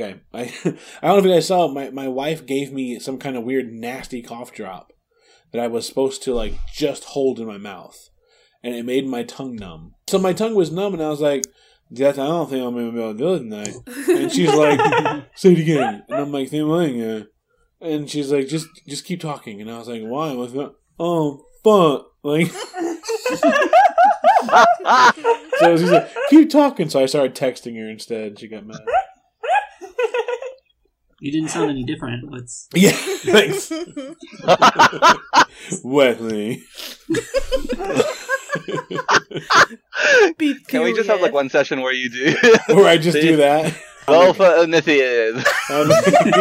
Okay, I I don't know if you guys saw. My my wife gave me some kind of weird nasty cough drop that I was supposed to like just hold in my mouth, and it made my tongue numb. So my tongue was numb, and I was like, "That I don't think I'm gonna be able to do it tonight." And she's like, "Say it again," and I'm like, "Same thing." Yeah. And she's like, "Just just keep talking," and I was like, "Why?" What's that? Oh fuck! Like. so she's like, keep talking. So I started texting her instead. She got mad. You didn't sound any different. Let's. Yeah, thanks. Wesley. Can we just have like one session where you do? Where I just do that. Well, for Onithian. Um,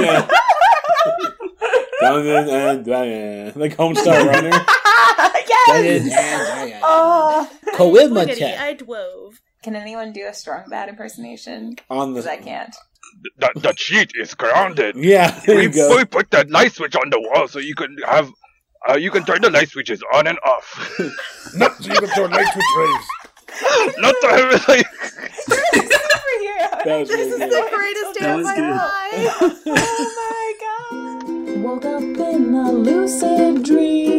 yeah. Dun, dun, dun, dun, Like Homestar Runner. yes. Oh. Lookity, I dwove. Can anyone do a strong bad impersonation? On the- Because I can't. The, the cheat is grounded. Yeah, there we, you go. we put the light switch on the wall so you can have, uh, you can turn the light switches on and off. Not so you can turn light switch rays. Not the like, That was really good. The greatest day of my life. oh my god! Woke up in a lucid dream.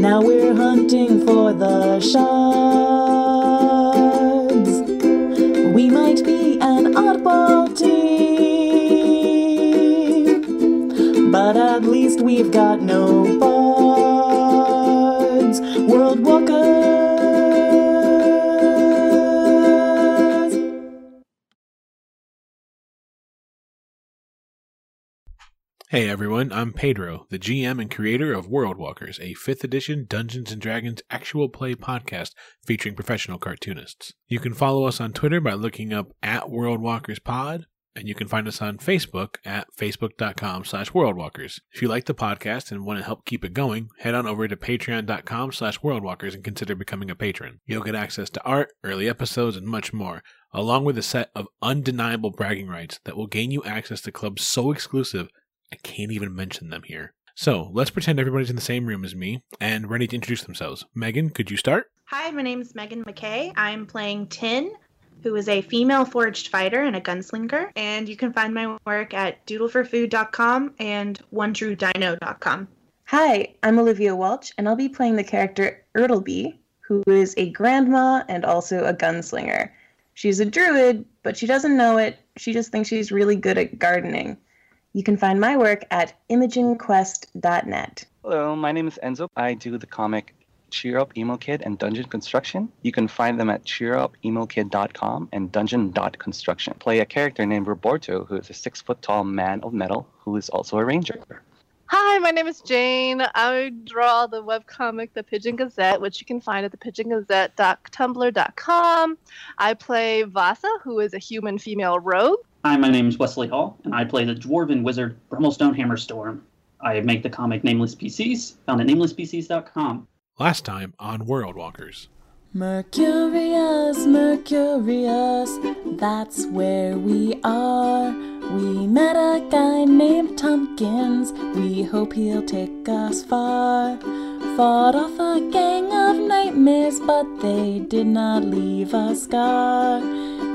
Now we're hunting for the shards. We might be an oddball team, but at least we've got no bards. Hey everyone, I'm Pedro, the GM and creator of World Walkers, a 5th edition Dungeons and Dragons actual play podcast featuring professional cartoonists. You can follow us on Twitter by looking up at World Walkers Pod, and you can find us on Facebook at facebook.com slash worldwalkers. If you like the podcast and want to help keep it going, head on over to patreon.com slash worldwalkers and consider becoming a patron. You'll get access to art, early episodes, and much more, along with a set of undeniable bragging rights that will gain you access to clubs so exclusive I can't even mention them here. So let's pretend everybody's in the same room as me and ready to introduce themselves. Megan, could you start? Hi, my name is Megan McKay. I'm playing Tin, who is a female forged fighter and a gunslinger. And you can find my work at doodleforfood.com and onetruedino.com. Hi, I'm Olivia Welch, and I'll be playing the character Ertleby, who is a grandma and also a gunslinger. She's a druid, but she doesn't know it. She just thinks she's really good at gardening. You can find my work at imagingquest.net. Hello, my name is Enzo. I do the comic Cheer Up Emo Kid and Dungeon Construction. You can find them at cheerupemokid.com and dungeon.construction. Play a character named Roberto, who is a six foot tall man of metal who is also a ranger. Hi, my name is Jane. I draw the webcomic The Pigeon Gazette, which you can find at thepigeongazette.tumblr.com. I play Vasa, who is a human female rogue. Hi, my name is Wesley Hall, and I play the dwarven wizard Brummelstone Hammerstorm. I make the comic Nameless PCs, found at namelesspcs.com. Last time on World Walkers. Mercurius, Mercurius, that's where we are. We met a guy named Tompkins, we hope he'll take us far. Fought off a gang of nightmares, but they did not leave a scar.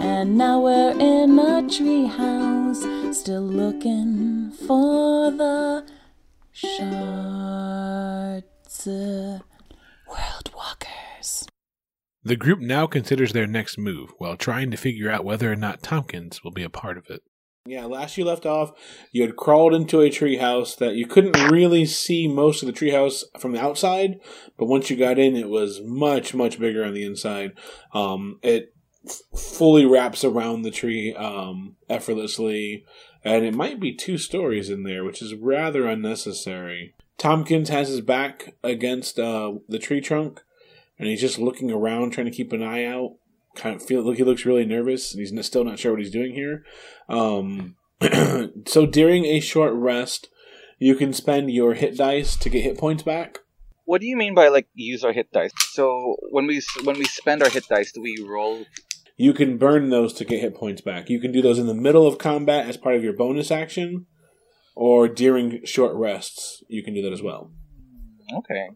And now we're in a treehouse, still looking for the shards. Uh, world Walkers. The group now considers their next move while trying to figure out whether or not Tompkins will be a part of it. Yeah, last you left off, you had crawled into a treehouse that you couldn't really see most of the treehouse from the outside, but once you got in, it was much, much bigger on the inside. Um, it f- fully wraps around the tree um, effortlessly, and it might be two stories in there, which is rather unnecessary. Tompkins has his back against uh, the tree trunk, and he's just looking around, trying to keep an eye out. Kind of feel like he looks really nervous, and he's still not sure what he's doing here. Um, so during a short rest, you can spend your hit dice to get hit points back. What do you mean by like use our hit dice? So when we when we spend our hit dice, do we roll? You can burn those to get hit points back. You can do those in the middle of combat as part of your bonus action, or during short rests. You can do that as well. Okay,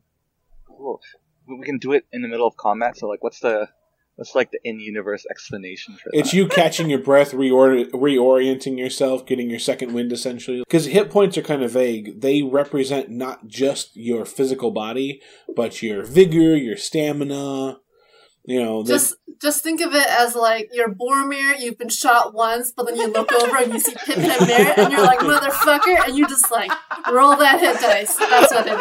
cool. We can do it in the middle of combat. So like, what's the That's like the in-universe explanation for It's that. you catching your breath, reor- reorienting yourself, getting your second wind essentially. Because hit points are kind of vague. They represent not just your physical body, but your vigor, your stamina. You know, they- Just just think of it as like you're Boromir, you've been shot once, but then you look over and you see Pippin and Merry, and you're like, motherfucker, and you just like roll that hit dice. That's what it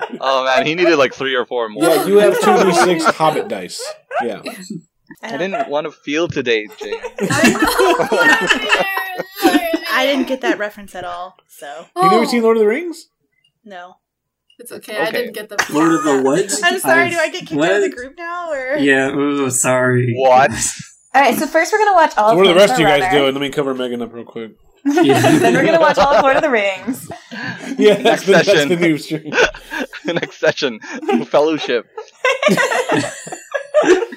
is. oh man, he needed like three or four more. yeah, you have two d six Hobbit dice. Yeah, I didn't want to feel today, Jane. I didn't get that reference at all, so oh. you never seen Lord of the Rings? no. It's okay. I didn't get the Lord of the what? I'm sorry. I've- do I get kicked what? out of the group now, or Yeah. Oh, sorry. What? All right, so first we're gonna watch all. So what are the rest of you guys Runner. doing? Let me cover Megan up real quick. then we're gonna watch all of Lord of the Rings. Yeah, that's Next the, that's session. the new stream. Next session, fellowship.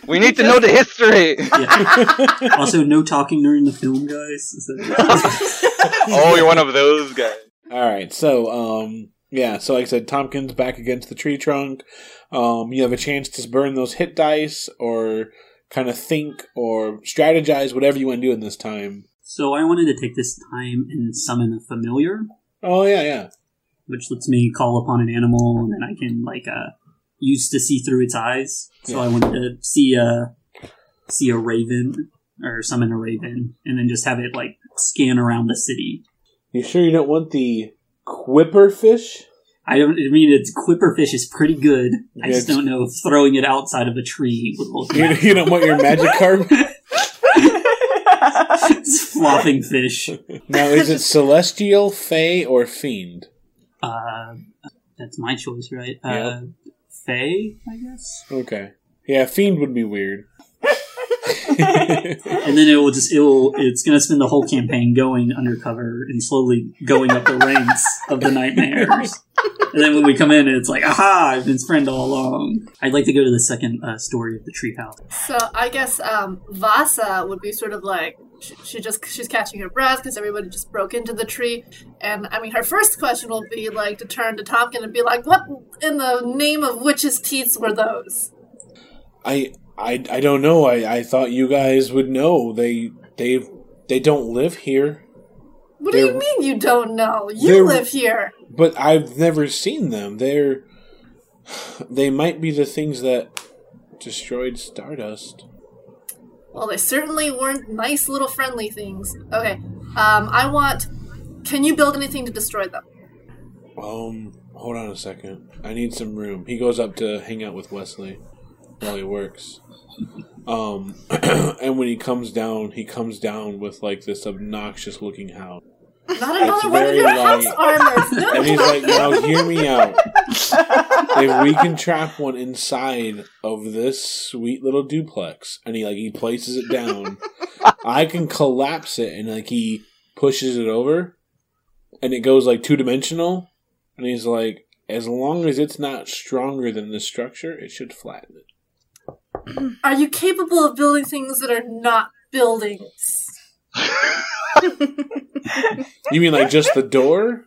we need to know the history. Yeah. also, no talking during the film, guys. Is that- oh, you're one of those guys. All right, so um, yeah, so like I said, Tompkins back against the tree trunk. Um, you have a chance to burn those hit dice, or kind of think or strategize, whatever you want to do in this time. so I wanted to take this time and summon a familiar, Oh yeah, yeah. which lets me call upon an animal, and then I can like uh use to see through its eyes. So I wanted to see a see a raven or summon a raven, and then just have it like scan around the city. You sure you don't want the quipper fish? I don't. I mean, its quipperfish is pretty good. I just It's- don't know if throwing it outside of a tree would look. You, you don't want your magic carp? it's flopping fish. Now, is it celestial, fey, or fiend? Uh, that's my choice, right? Uh. Faye, I guess. Okay. Yeah, fiend would be weird. And then it will just it will it's gonna spend the whole campaign going undercover and slowly going up the ranks of the nightmares. And then when we come in, it's like, aha! I've been friend all along. I'd like to go to the second uh, story of the treehouse. So I guess um, Vasa would be sort of like she, she just she's catching her breath because everybody just broke into the tree, and I mean her first question will be like to turn to Tompkin and be like, "What in the name of witches' teeth were those?" I, I, I don't know. I, I thought you guys would know. They, they, they don't live here. What do you mean you don't know? You live here. But I've never seen them. They're, they might be the things that destroyed Stardust. Well, they certainly weren't nice little friendly things. Okay, um, I want. Can you build anything to destroy them? Um, hold on a second. I need some room. He goes up to hang out with Wesley while he works. Um, and when he comes down, he comes down with like this obnoxious looking house. Not another one of very your light. house armors. No. And he's like, now hear me out. If we can trap one inside of this sweet little duplex, and he like he places it down, I can collapse it, and like he pushes it over, and it goes like two dimensional, and he's like, as long as it's not stronger than the structure, it should flatten it. Are you capable of building things that are not buildings? You mean like just the door,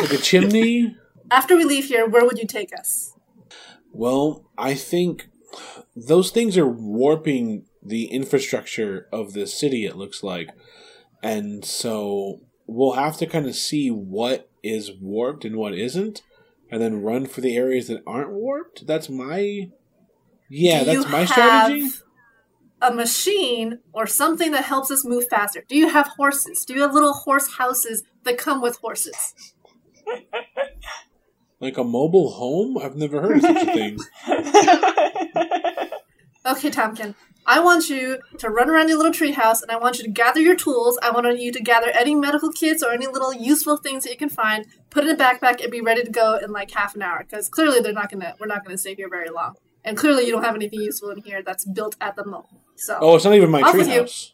like a chimney? After we leave here, where would you take us? Well, I think those things are warping the infrastructure of the city, it looks like. And so we'll have to kind of see what is warped and what isn't, and then run for the areas that aren't warped. That's my. Yeah, Do that's my strategy. A machine or something that helps us move faster. Do you have horses? Do you have little horse houses that come with horses? Like a mobile home? I've never heard of such a thing. Okay, Tompkin. I want you to run around your little treehouse, and I want you to gather your tools. I want you to gather any medical kits or any little useful things that you can find. Put in a backpack and be ready to go in like half an hour. Because clearly they're not gonna, we're not gonna stay here very long. And clearly you don't have anything useful in here that's built at the moment. So Oh, it's not even my Off with you. treehouse.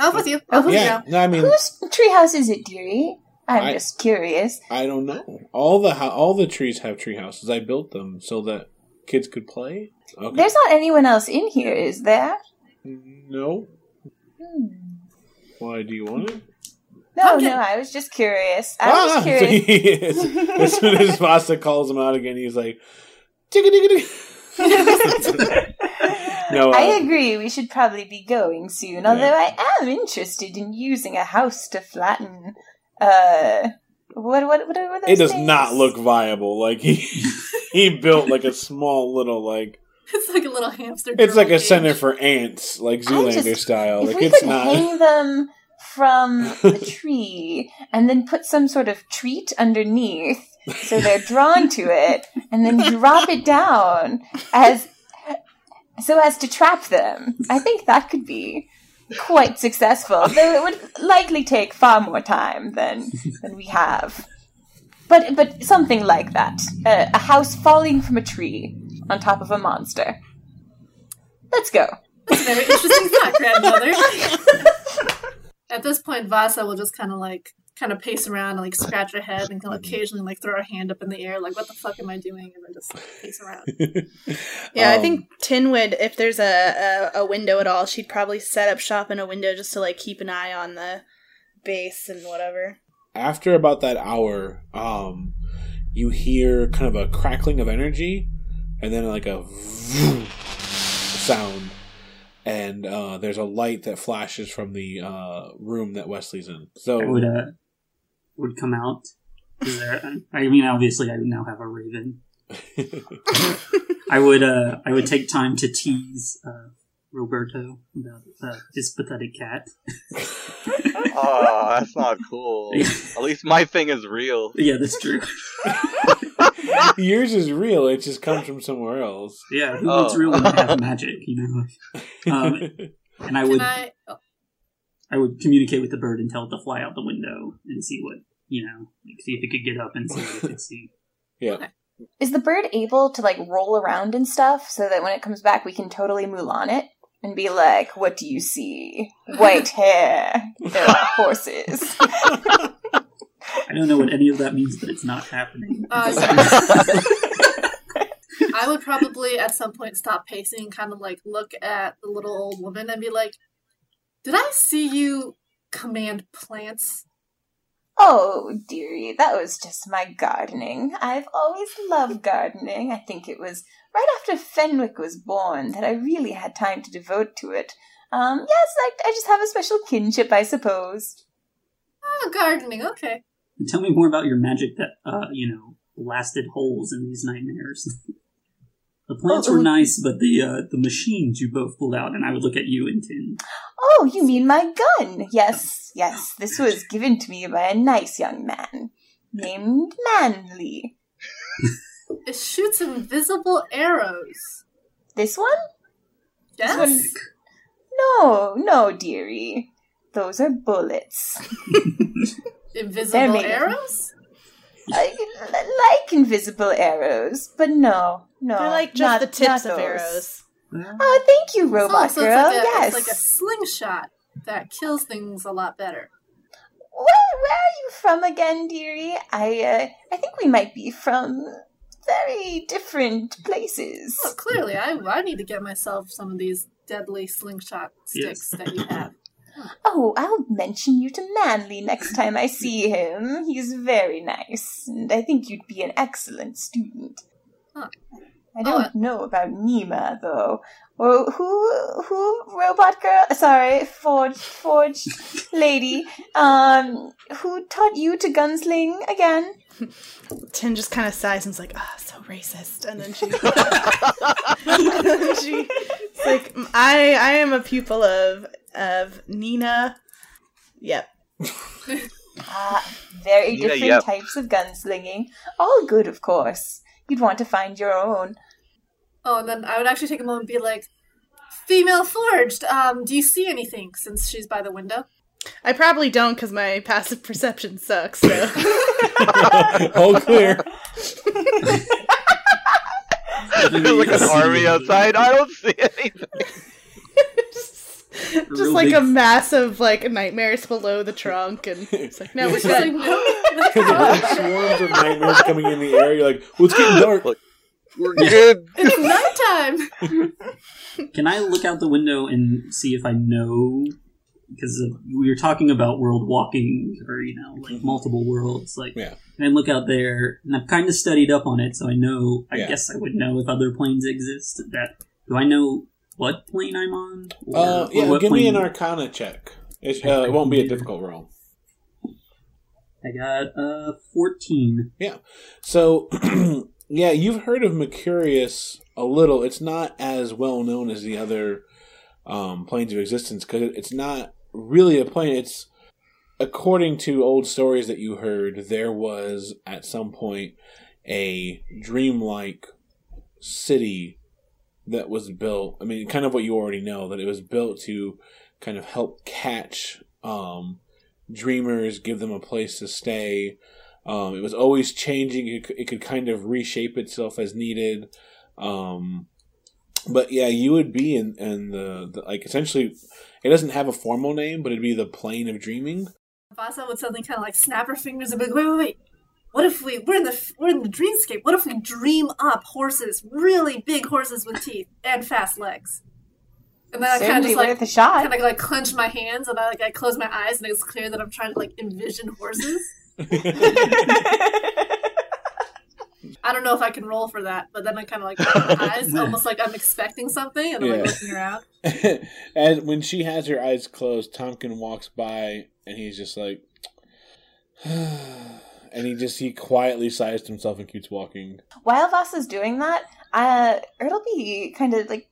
Off with you. Off with Yeah, you. no, I mean, Whose treehouse is it, dearie? I'm I- just curious. I don't know. All the ho- all the trees have tree houses. I built them so that kids could play. Okay. There's not anyone else in here, is there? no. Hmm. Why do you want it? No, Pumpkin. no, I was just curious. I was just so curious. he is. as soon as Vasa calls him out again, he's like, "Tigga digga digga." No, uh, I agree. We should probably be going soon. Although I am interested in using a house to flatten. Uh, what what what are those it does things? not look viable. Like he he built like a small little like It's like a little hamster. it's like drill a center for ants, like Zoolander just- style. If Like we it's could not. hang them from the tree and then put some sort of treat underneath so they're drawn to it and then drop it down as so as to trap them. I think that could be quite successful, though it would likely take far more time than than we have. But but something like that, uh, a house falling from a tree on top of a monster. Let's go. That's a very interesting thought, grandmother. At this point, Vasa will just kind of like kind of pace around and like scratch her head and kind of occasionally like throw her hand up in the air, like "What the fuck am I doing?" and then just like, pace around. Yeah, I Um, think Tin would, if there's a, a, a window at all, she'd probably set up shop in a window just to like keep an eye on the base and whatever. after about that hour, um, you hear kind of a crackling of energy, and then like a sound, and uh, there's a light that flashes from the uh, room that Wesley's in. So I would uh would come out. There? I mean, obviously, I now have a raven. I would uh I would take time to tease uh, Roberto about uh, his pathetic cat. Oh, that's not cool. At least my thing is real. Yeah, that's true. yours is real; it just comes from somewhere else. Yeah, who Oh. wants real when they have magic? You know. Um, and I Can would I? I would communicate with the bird and tell it to fly out the window and see what you know, like see if it could get up and see what it could see. yeah. Is the bird able to like roll around and stuff so that when it comes back we can totally Mulan it and be like, "What do you see? White hair. There are horses." I don't know what any of that means, but it's not happening. Uh, I would probably at some point stop pacing and kind of like look at the little old woman and be like, "Did I see you command plants?" oh, dearie, that was just my gardening. I've always loved gardening. I think it was right after Fenwick was born that I really had time to devote to it. Um, yes, I, I just have a special kinship, I suppose. Oh, gardening. Okay. Tell me more about your magic that uh, you know blasted holes in these nightmares. the plants Oh, were nice, but the uh, the machines you both pulled out, and I would look at you and Tin. Oh, you mean my gun? Yes, yes. This was given to me by a nice young man named Manly. It shoots invisible arrows. This one? Yes. one- No, no, dearie. Those are bullets. Invisible made of- arrows. like, like invisible arrows, but no, no. They're like just not- the tips not of those. arrows. Oh, thank you, Oh, robot so girl. it's like a, yes. it's like a slingshot that kills things a lot better. Where, where are you from again, dearie? I, uh, I think we might be from very different places. Well, clearly, I I need to get myself some of these deadly slingshot sticks that you have. Oh, I'll mention you to Manly next time I see him. He's very nice, and I think you'd be an excellent student. Huh. I don't know about Nima though. Or who who robot girl sorry, Forge Forge lady. Um who taught you to gunsling again? Tin just kind of sighs and's like, "Ah, so racist." And then she, and then she, it's like, "I, I am a pupil of of Nina." Yep. Ah, very Nina, different yep. types of gunslinging. All good, of course. You'd want to find your own. Oh, and then I would actually take a moment and be like, "Female forged. Um, do you see anything?" Since she's by the window. I probably don't because my passive perception sucks. So. All clear. There's like an army outside. I don't see anything. Just like big- a massive like nightmares below the trunk, and it's like, no, we're She's like, good. "No." There's like swarms of nightmares coming in the air. You're like, well, it's getting dark. Look. We're good. it's nighttime. Can I look out the window and see if I know because we were talking about world walking or you know like multiple worlds. Like, Mm-hmm. Yeah. and I look out there, and I've kind of studied up on it, so I know. I Yeah. guess I would know if other planes exist. That do I know what plane I'm on? Or- Uh, yeah, give me an Arcana check. It's, uh, it won't be a difficult roll. I got uh fourteen. Yeah. So, yeah, you've heard of Mercurius a little. It's not as well known as the other um, planes of existence because it's not really a plane. It's according to old stories that you heard, there was at some point a dreamlike city that was built. I mean, kind of what you already know that it was built to kind of help catch um, dreamers, give them a place to stay. Um, it was always changing. It, could- it could kind of reshape itself as needed. Um, but yeah, you would be in, in the, the like essentially. It doesn't have a formal name, but it'd be the plane of dreaming. Vasa would suddenly kind of like snap her fingers and be like, "Wait, wait, wait! What if we we're in the we're in the dreamscape? What if we dream up horses, really big horses with teeth and fast legs?" And then I kind of just like worth a shot. kind of like clench my hands and I like I close my eyes and it's clear that I'm trying to like envision horses. I don't know if I can roll for that, but then I kind of like open my eyes, almost like I'm expecting something, and I'm Yeah. like looking around. and when she has her eyes closed, Tompkin walks by and he's just like, and he just he quietly sighs to himself and keeps walking. While Vasa is doing that, uh, Ertleby kind of like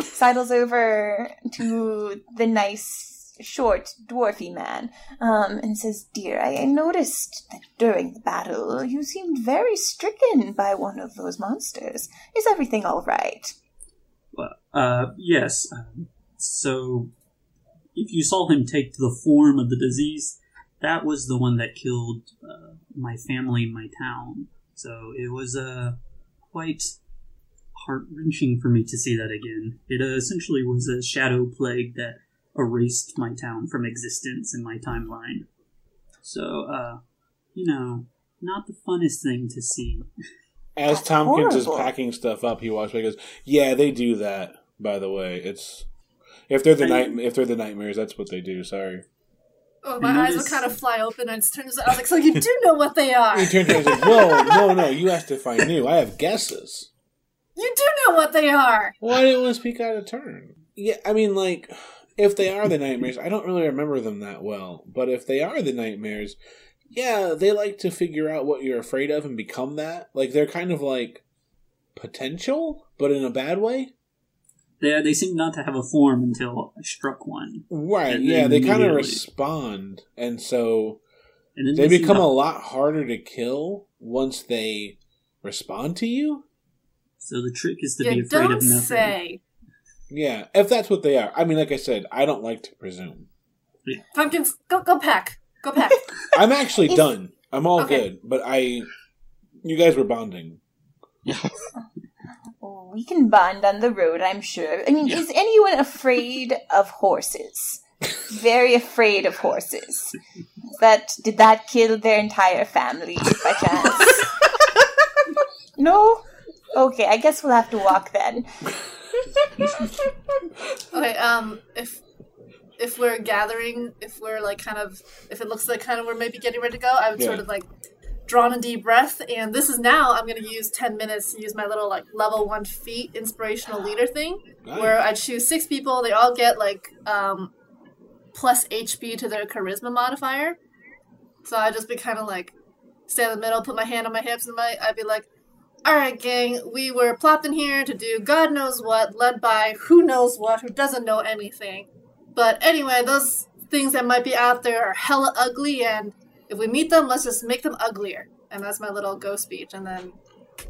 sidles over to the nice, short, dwarfy man um, and says, Dear, I I noticed that during the battle you seemed very stricken by one of those monsters. Is everything all right? Well, uh, yes. Um, so, if you saw him take the form of the disease, that was the one that killed uh, my family in my town. So it was uh, quite heart wrenching for me to see that again. It uh, essentially was a shadow plague that erased my town from existence in my timeline. So, uh, you know, not the funnest thing to see. As That's Tompkins is packing stuff up, he walks by and goes, "Yeah, they do that. By the way, it's if they're the night if they're the nightmares, that's what they do. Sorry." Oh, my eyes would kind of fly open. I just turned. I was like, "So you do know what they are? He turns around and says, "Whoa, no, no, you asked if I knew. I have guesses." You do know what they are." Well, I didn't want to speak out of turn. Yeah, I mean, like, if they are the nightmares, I don't really remember them that well. But if they are the nightmares, yeah, they like to figure out what you're afraid of and become that. Like, they're kind of like potential, but in a bad way. They, they seem not to have a form until I struck one. Right, yeah, they kind of respond. And so And then they seem become to- a lot harder to kill once they respond to you. So the trick is to be afraid don't of nothing. say. Yeah, if that's what they are. I mean, like I said, I don't like to presume. Pumpkins, go go pack, go pack. I'm actually done. I'm all Okay. good, but I, you guys were bonding. Oh, we can bond on the road, I'm sure. I mean, is anyone afraid of horses? Very afraid of horses. That did that kill their entire family by chance? no. Okay, I guess we'll have to walk then. Okay, um, if if we're gathering, if we're like kind of, if it looks like kind of we're maybe getting ready to go, I would sort of like draw in a deep breath. And this is now I'm going to use ten minutes to use my little like level one feat inspirational leader thing, Nice. where I choose six people. They all get like um plus HP to their charisma modifier. So I just be kind of like stand in the middle, put my hand on my hips, and my I'd be like. All right, gang, we were plopped in here to do God knows what, led by who knows what, who doesn't know anything. But anyway, those things that might be out there are hella ugly, and if we meet them, let's just make them uglier. And that's my little go speech. And then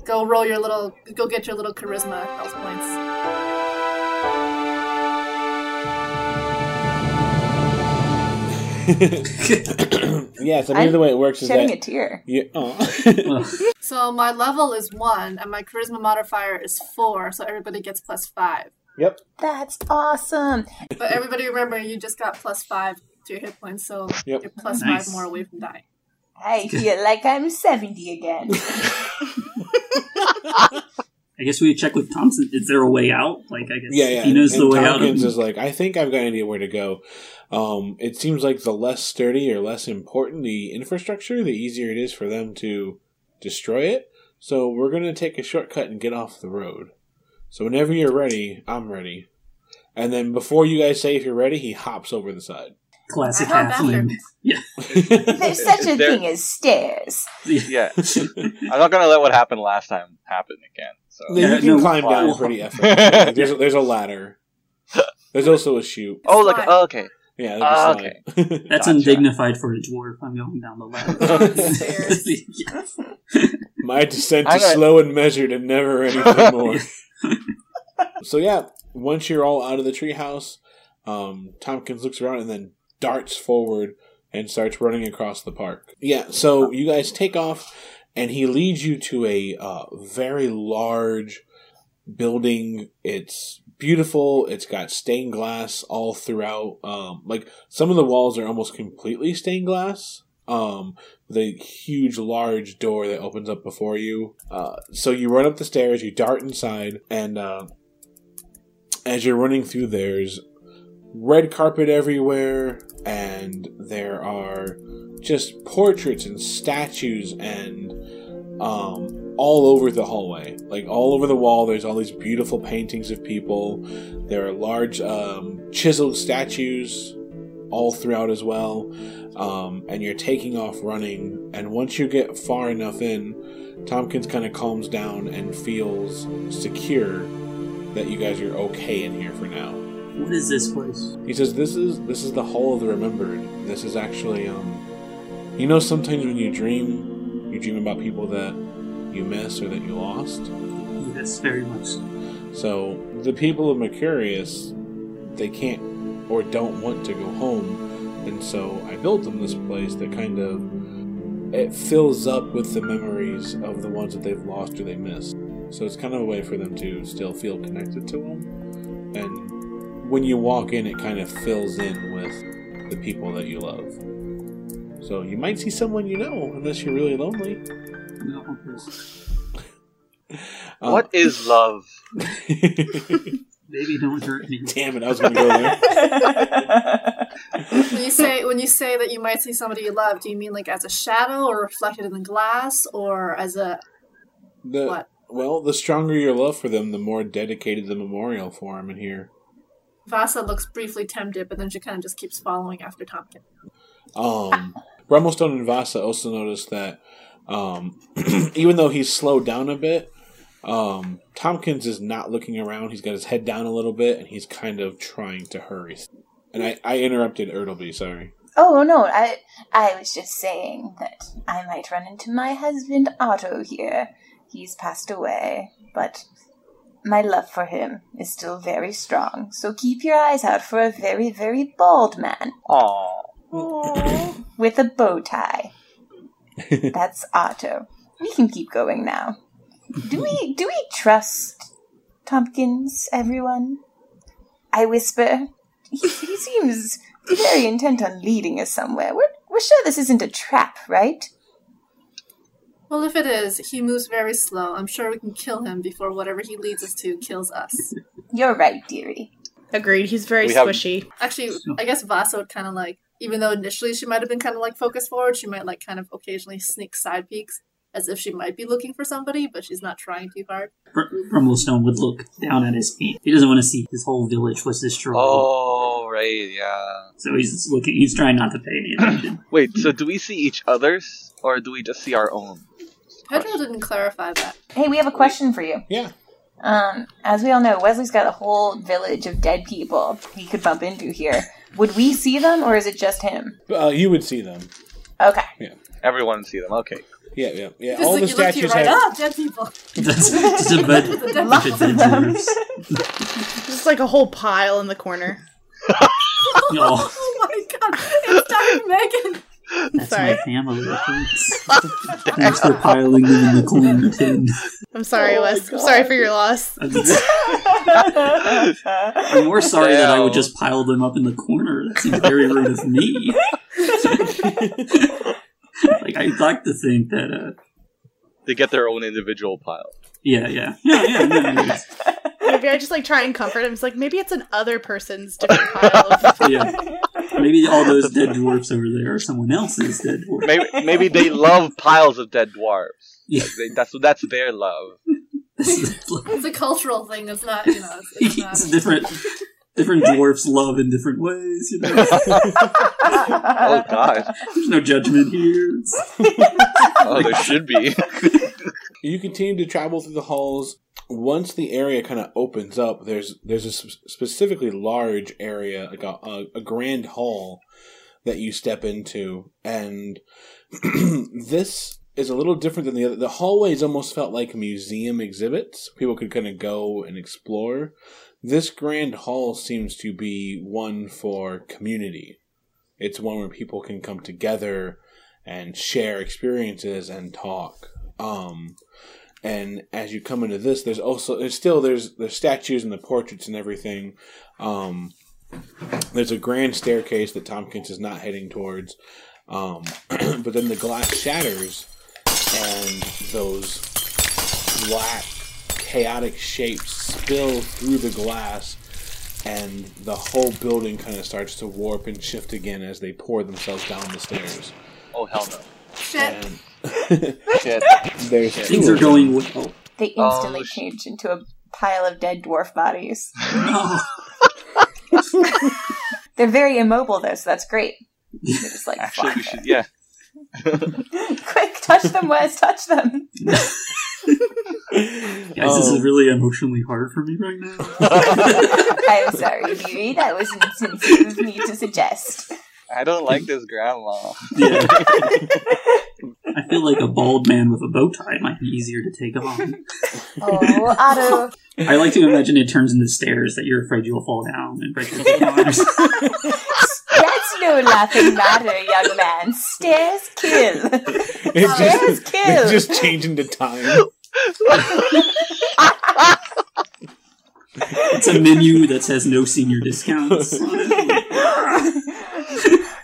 go roll your little, go get your little charisma health points. yeah, so maybe I'm the way it works is Shedding that a tear. yeah, oh. aw. So my level is one, and my charisma modifier is four, so everybody gets plus five. yep. That's awesome. But everybody remember, you just got plus five to your hit points, so Yep. you're plus Nice. five more away from dying. I feel like I'm 70 again. I guess we check with Thompson. Is there a way out? Like, I guess Yeah, yeah. he knows and, the and way Tompkins out. is like, I think I've got an idea where to go. Um, it seems like the less sturdy or less important the infrastructure, the easier it is for them to destroy it. So we're gonna take a shortcut and get off the road. So whenever you're ready, I'm ready. And then before you guys say if you're ready, he hops over the side. Classic Oh, halfling. Yeah. There's such a there- thing as stairs. Yeah. I'm not gonna let what happened last time happen again. So you can no, climb down wow. pretty effortlessly. Like, there's, a, there's a ladder. There's also a chute. Oh, like oh, okay. Yeah, Ah, there's a slide. That's Gotcha. undignified for a dwarf. I'm going down the ladder. Yeah. My descent I'm is gonna- slow and measured and never anything more. so yeah, once you're all out of the treehouse, um, Tompkins looks around and then darts forward and starts running across the park. Yeah, so you guys take off, and he leads you to a uh, very large building. It's beautiful. It's got stained glass all throughout. Um, like some of the walls are almost completely stained glass. Um, a huge, large door that opens up before you. Uh, so you run up the stairs, you dart inside, and uh, as you're running through, there's red carpet everywhere, and there are just portraits and statues and um, all over the hallway. Like all over the wall, there's all these beautiful paintings of people. There are large um, chiseled statues all throughout as well. Um, and you're taking off running. And once you get far enough in, Tompkins kind of calms down and feels secure that you guys are okay in here for now. What is this place? He says, "This is this is the Hall of the Remembered. This is actually, um, you know, sometimes when you dream, you dream about people that you miss or that you lost. Yes, very much so. So the people of Mercurius, they can't or don't want to go home, and so I built them this place that kind of it fills up with the memories of the ones that they've lost or they missed. So it's kind of a way for them to still feel connected to them, and when you walk in, it kind of fills in with the people that you love. So you might see someone you know, unless you're really lonely. No. Uh, what is love? Maybe don't hurt me. Damn it! I was going to go there. When you say when you say that you might see somebody you love, do you mean like as a shadow or reflected in the glass or as a The, What? Well, the stronger your love for them, the more dedicated the memorial for them in here. Vasa looks briefly tempted, but then she kind of just keeps following after Tompkins. Um, Brummelstone and Vasa also noticed that um, even though he's slowed down a bit, um, Tompkins is not looking around. He's got his head down a little bit, and he's kind of trying to hurry. And I, I interrupted Ertleby, sorry. Oh no, I I was just saying that I might run into my husband Otto here. He's passed away, but my love for him is still very strong. So keep your eyes out for a very, very bald man Aww. with a bow tie. That's Otto. We can keep going now. Do we do we trust Tompkins, everyone? I whisper. He, he seems very intent on leading us somewhere. We're, we're sure this isn't a trap, right? Well, if it is, he moves very slow. I'm sure we can kill him before whatever he leads us to kills us. You're right, dearie. Agreed. He's very We have- squishy. Actually, I guess Vasa would kind of like, even though initially she might have been kind of like focused forward, she might like kind of occasionally sneak side peeks as if she might be looking for somebody, but she's not trying too hard. Br- Brummelstone would look down at his feet. He doesn't want to see his whole village was destroyed. Oh, right, yeah. So he's looking. He's trying not to pay any attention. Wait, so do we see each other's, or do we just see our own? Pedro didn't clarify that. Hey, we have a question for you. Yeah. Um, as we all know, Wesley's got a whole village of dead people he could bump into here. Would we see them, or is it just him? Uh, you would see them. Okay. Yeah. Everyone see them. Okay. Yeah, yeah, yeah. Just All like the you look to your statues right, have. ah, dead people. That's just a bud- bunch of Lots of dead them. dwarves. Just like a whole pile in the corner. Oh, Oh my god, it's Dr. Megan! That's Sorry. my family. Thanks. Thanks for piling them in the corner tin. I'm sorry, Wes. I'm sorry for your loss. I'm more sorry that I would just pile them up in the corner. That seems very rude of me. like I'd like to think that uh, They get their own individual pile. Yeah, yeah, yeah, yeah. Maybe I just like try and comfort him. It's like maybe it's an other person's different pile of. yeah. Maybe all those dead dwarfs over there are someone else's dead dwarf. Maybe maybe they love piles of dead dwarves. Yeah. Like, they, that's that's their love. It's a cultural thing. It's not, you know. It's, it's not. It's different. Different dwarfs love in different ways. You know? Oh god. There's no judgment here. Oh, there should be. You continue to travel through the halls. Once the area kind of opens up, there's there's a sp- specifically large area, like a, a, a grand hall that you step into, and this is a little different than the other. The hallways almost felt like museum exhibits. People could kind of go and explore. This grand hall seems to be one for community. It's one where people can come together and share experiences and talk. Um, and as you come into this, there's also there's still there's there's statues and the portraits and everything. Um, there's a grand staircase that Tompkins is not heading towards, um, but then the glass shatters, and those black chaotic shapes spill through the glass, and the whole building kind of starts to warp and shift again as they pour themselves down the stairs. Oh hell no. Shit. And Shit. there's two Things are going well. They Oh, instantly sh- change into a pile of dead dwarf bodies. No. They're very immobile though, so that's great. They're just like, Actually, we should. Yeah. quick, touch them, Wes, touch them. Guys, this is Um, really emotionally hard for me right now. I'm sorry, Beauty. That was insensitive of me to suggest. I don't like this grandma. Yeah. I feel like a bald man with a bow tie might be easier to take on. Oh, Otto. I like to imagine it turns into stairs that you're afraid you'll fall down and break your arms. That's no laughing matter, young man. Stairs kill. It's Stairs just, kill. it's just changing to time. It's a menu that says no senior discounts.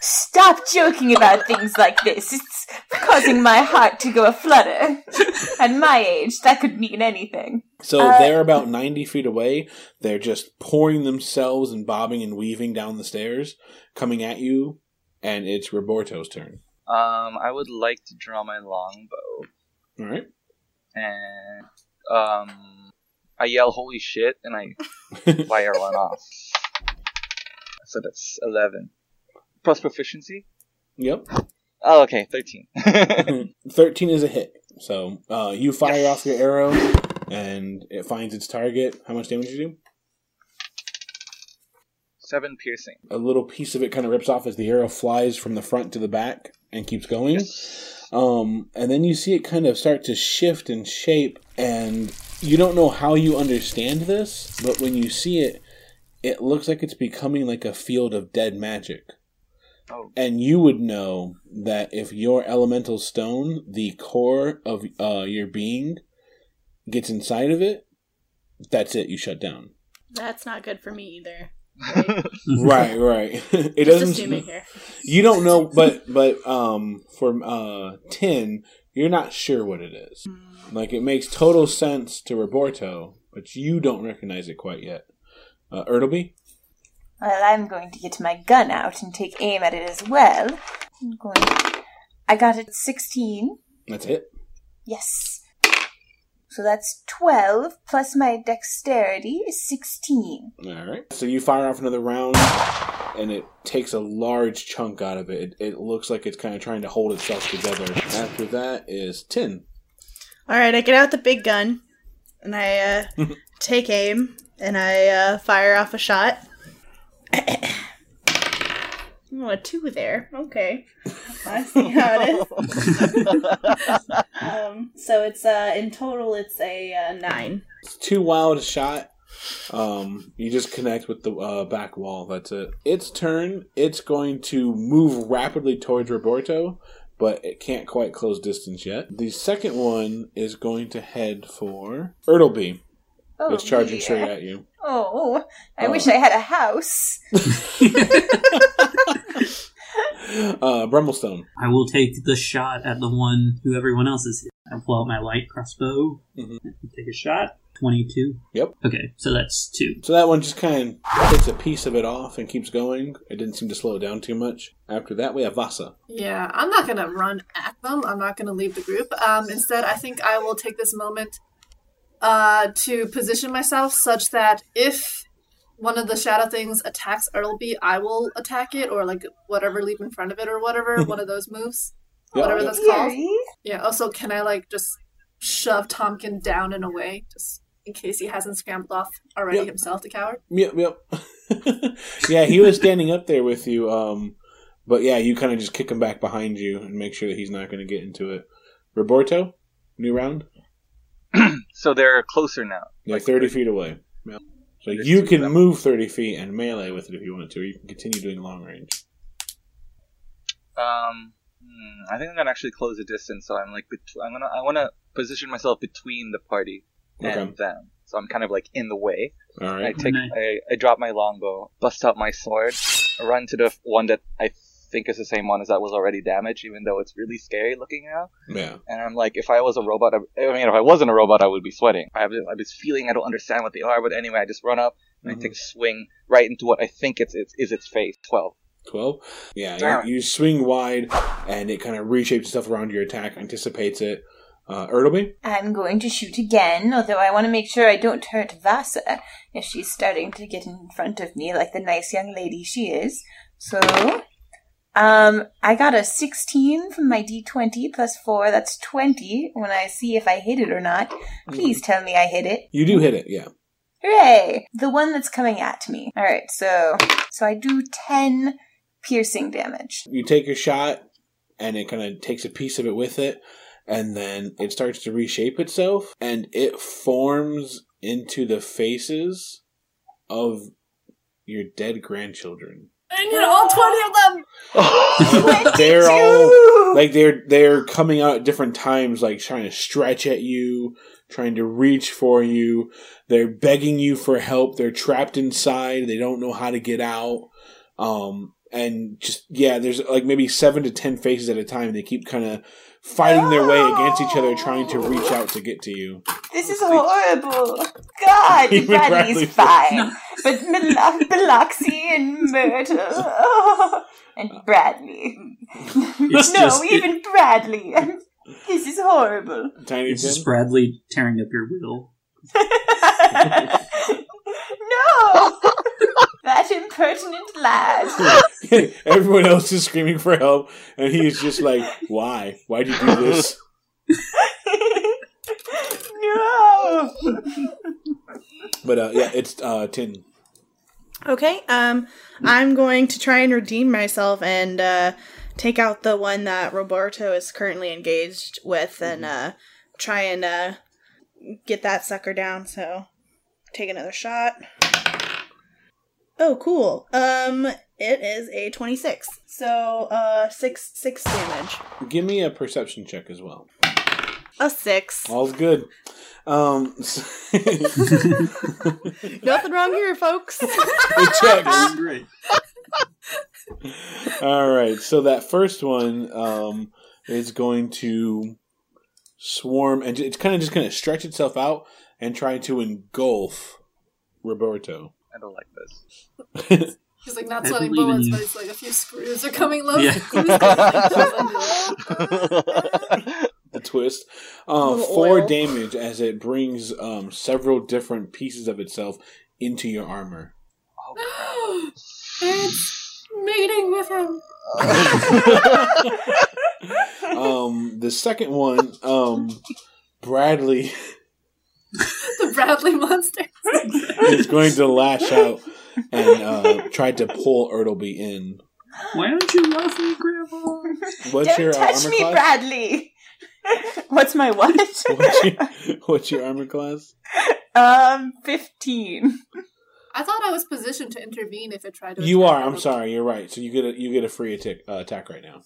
Stop joking about things like this. It's causing my heart to go aflutter. At my age, that could mean anything. So Uh, they're about 90 feet away. They're just pouring themselves and bobbing and weaving down the stairs, coming at you, and it's Roberto's turn. Um, I would like to draw my longbow All right. and um, I yell "Holy shit!" and I fire one off. So that's eleven plus proficiency. Yep. Oh, okay, thirteen. 13 is a hit. So uh, you fire off your arrow, and it finds its target. How much damage do you do? Seven piercing. A little piece of it kind of rips off as the arrow flies from the front to the back and keeps going. Um, and then you see it kind of start to shift and shape, and you don't know how you understand this, but when you see it, it looks like it's becoming like a field of dead magic. Oh. And you would know that if your elemental stone, the core of uh, your being, gets inside of it, that's it. You shut down. That's not good for me either. right, right. it Just doesn't. assuming here. You don't know, but but um, for uh tin, you're not sure what it is. Like it makes total sense to Roberto, but you don't recognize it quite yet. Uh, Ertleby, Well, I'm going to get my gun out and take aim at it as well. I'm going. I got it 16. that's it. Yes. So that's 12 plus my dexterity is 16. All right. So you fire off another round, and it takes a large chunk out of it. It, it looks like it's kind of trying to hold itself together. After that is 10. All right, I get out the big gun and I uh, take aim and I uh, fire off a shot. Oh, a two there. Okay, I see how it is. um, so it's uh, in total, it's a uh, nine. It's too wild a shot. Um, you just connect with the uh, back wall. That's it. Its turn. It's going to move rapidly towards Roberto, but it can't quite close distance yet. The second one is going to head for Ertleby. Oh, it's charging dear. straight at you. Oh, I Oh. wish I had a house. Uh, Brummelstone. I will take the shot at the one who everyone else is I'll pull out my light crossbow Mhm. take a shot. 22. Yep. Okay, so that's two. So that one just kind of takes a piece of it off and keeps going. It didn't seem to slow it down too much. After that, we have Vasa. Yeah, I'm not gonna run at them. I'm not gonna leave the group. Um, instead, I think I will take this moment uh, to position myself such that if one of the shadow things attacks Earlby, I will attack it, or like whatever, leap in front of it, or whatever. one of those moves, Yeah. whatever that's called. Yeah. Also, can I like just shove Tompkin down and away, just in case he hasn't scrambled off already Yeah. himself, the coward? Yep, yep. yeah, he was standing up there with you. Um, but yeah, you kind of just kick him back behind you and make sure that he's not going to get into it. Roberto, new round. So they're closer now. Yeah, thirty feet away. Yeah. So There's you can move thirty feet and melee with it if you wanted to. Or you can continue doing long range. Um, hmm, I think I'm gonna actually close the distance. So I'm like, bet- I'm gonna, I want to position myself between the party and Okay. them. So I'm kind of like in the way. All I take, Nice. I, I drop my longbow, bust out my sword, run to the one that I think is the same one as that was already damaged, even though it's really scary looking now. Yeah. And I'm like, if I was a robot, I, I mean, if I wasn't a robot, I would be sweating. I have, I have this feeling I don't understand what they are, but anyway, I just run up and Mhm. I take a swing right into what I think it's, it's is its face. Twelve. Twelve. Yeah. You, you swing wide, and it kind of reshapes itself around your attack, anticipates it. Uh, Ertleby. I'm going to shoot again, although I want to make sure I don't hurt Vasa if she's starting to get in front of me like the nice young lady she is. So, um, I got a 16 from my d20 plus 4, that's 20. When I see if I hit it or not, please tell me I hit it. You do hit it. Yeah. Hooray! The one that's coming at me. Alright, so, so I do 10 piercing damage. you take your shot and it kind of takes a piece of it with it and then it starts to reshape itself and it forms into the faces of your dead grandchildren I need all 20 of them! they're all like they're they're coming out at different times like trying to stretch at you trying to reach for you. They're begging you for help. They're trapped inside. They don't know how to get out. Um and just yeah there's like maybe seven to ten faces at a time. They keep kind of fighting their way against each other trying to reach out to get to you This is horrible. God, Even Bradley's fine. But Mil- Biloxi and Myrtle. oh, and Bradley. It's no, just- even Bradley. This is horrible. tiny It's just Tim? Bradley tearing up your wheel. no! That impertinent lad. everyone else is screaming for help and he's just like why why'd you do this no! but uh yeah it's uh tin Okay, um, I'm going to try and redeem myself and uh, take out the one that Roberto is currently engaged with and uh, try and uh, get that sucker down. So, take another shot. Oh, cool. Um, it is a 26. So, uh, six six damage. give me a perception check as well A six. All's good. Um, Nothing wrong here, folks. it checks. Great. All right, so that first one um, is going to swarm, and it's kind of just going to stretch itself out and try to engulf Roberto. I don't like this. He's like not I sweating bullets, but it's like a few screws are coming loose. Yeah. the twist. Uh, four oil. damage as it brings um, several different pieces of itself into your armor. it's mating with him. Um, the second one, um, Bradley The Bradley monster. is going to lash out and uh, try to pull Ertleby in. Why don't you love me, Grandma? What's Don't your uh, touch armor me, class? Bradley! What's my what? What's your, what's your armor class? um, 15. I thought I was positioned to intervene if it tried to. You attack are. I'm Earlby. sorry. You're right. So you get a you get a free attack uh, attack right now.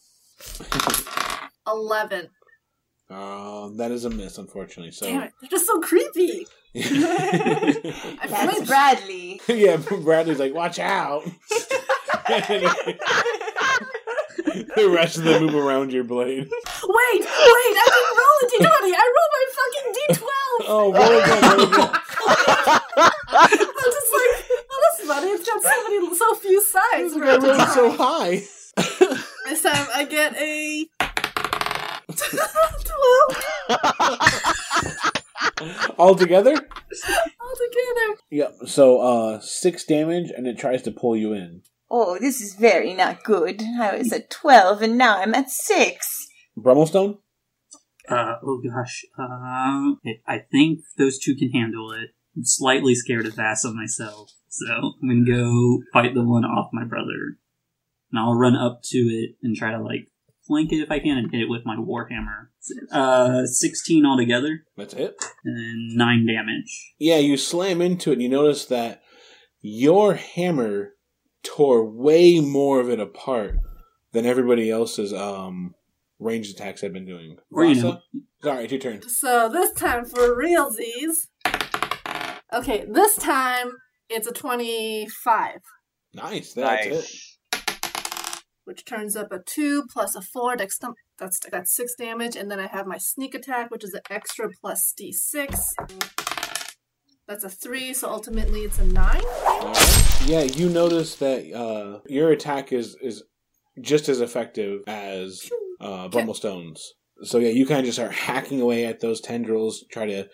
Eleven. Uh, that is a miss, unfortunately. So Damn it! They're just so creepy. I That's. Bradley. yeah, Bradley's like, watch out. the rest of them move around your blade. Wait, wait! I roll a d20. I roll my fucking d12. Oh, roll again, roll again. I'm just like, oh, that's funny. It's got so many, so few sides. This guy rolled so high. This time I get a 12 All together? altogether. Yep. So uh six damage and it tries to pull you in. Oh, this is very not good. I was at 12 and now I'm at 6. Brummelstone? Uh, oh gosh. Uh, it, I think those two can handle it. I'm slightly scared of Vasa myself, so I'm gonna go fight the one off my brother. And I'll run up to it and try to, like, flank it if I can and hit it with my Warhammer. Uh, 16 altogether. That's it. And 9 damage. Yeah, you slam into it and you notice that your hammer tore way more of it apart than everybody else's um ranged attacks had been doing. Rasa? Sorry, it's your turn. So this time for realsies. Okay, this time it's a 25, Nice, that's it. Which turns up a 2 plus a 4. Dex- that's, that's 6 damage. And then I have my sneak attack, which is an extra plus d6. That's a 3, so ultimately it's a 9. Yeah, you notice that uh, your attack is is just as effective as uh, Brummelstone's. So yeah, you kind of just start hacking away at those tendrils, try to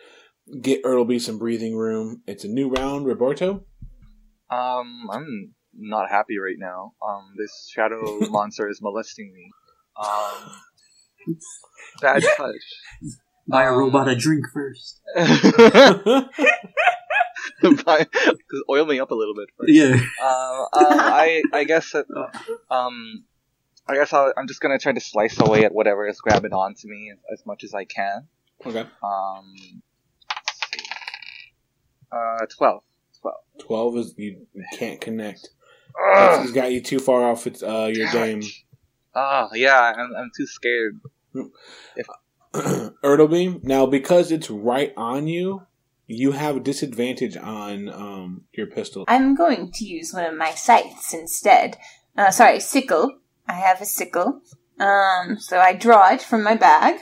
get Ertleby some breathing room. It's a new round, Roberto. Um, I'm not happy right now. Um, this shadow monster is molesting me. Um, bad touch. Buy a robot a drink first. Buy- oil me up a little bit first. Yeah. Uh, um, I I guess that um, I guess I'll, I'm just gonna try to slice away at whatever is grabbing onto me as, as much as I can. Okay. Um. Uh, twelve. Twelve. Twelve is you can't connect. Ugh. He's got you too far off its uh, your game. Ah, yeah, I'm I'm too scared. If Ertleby. Now, because it's right on you, you have a disadvantage on um, your pistol. I'm going to use one of my scythes instead. Uh, sorry, sickle. I have a sickle. Um, so I draw it from my bag.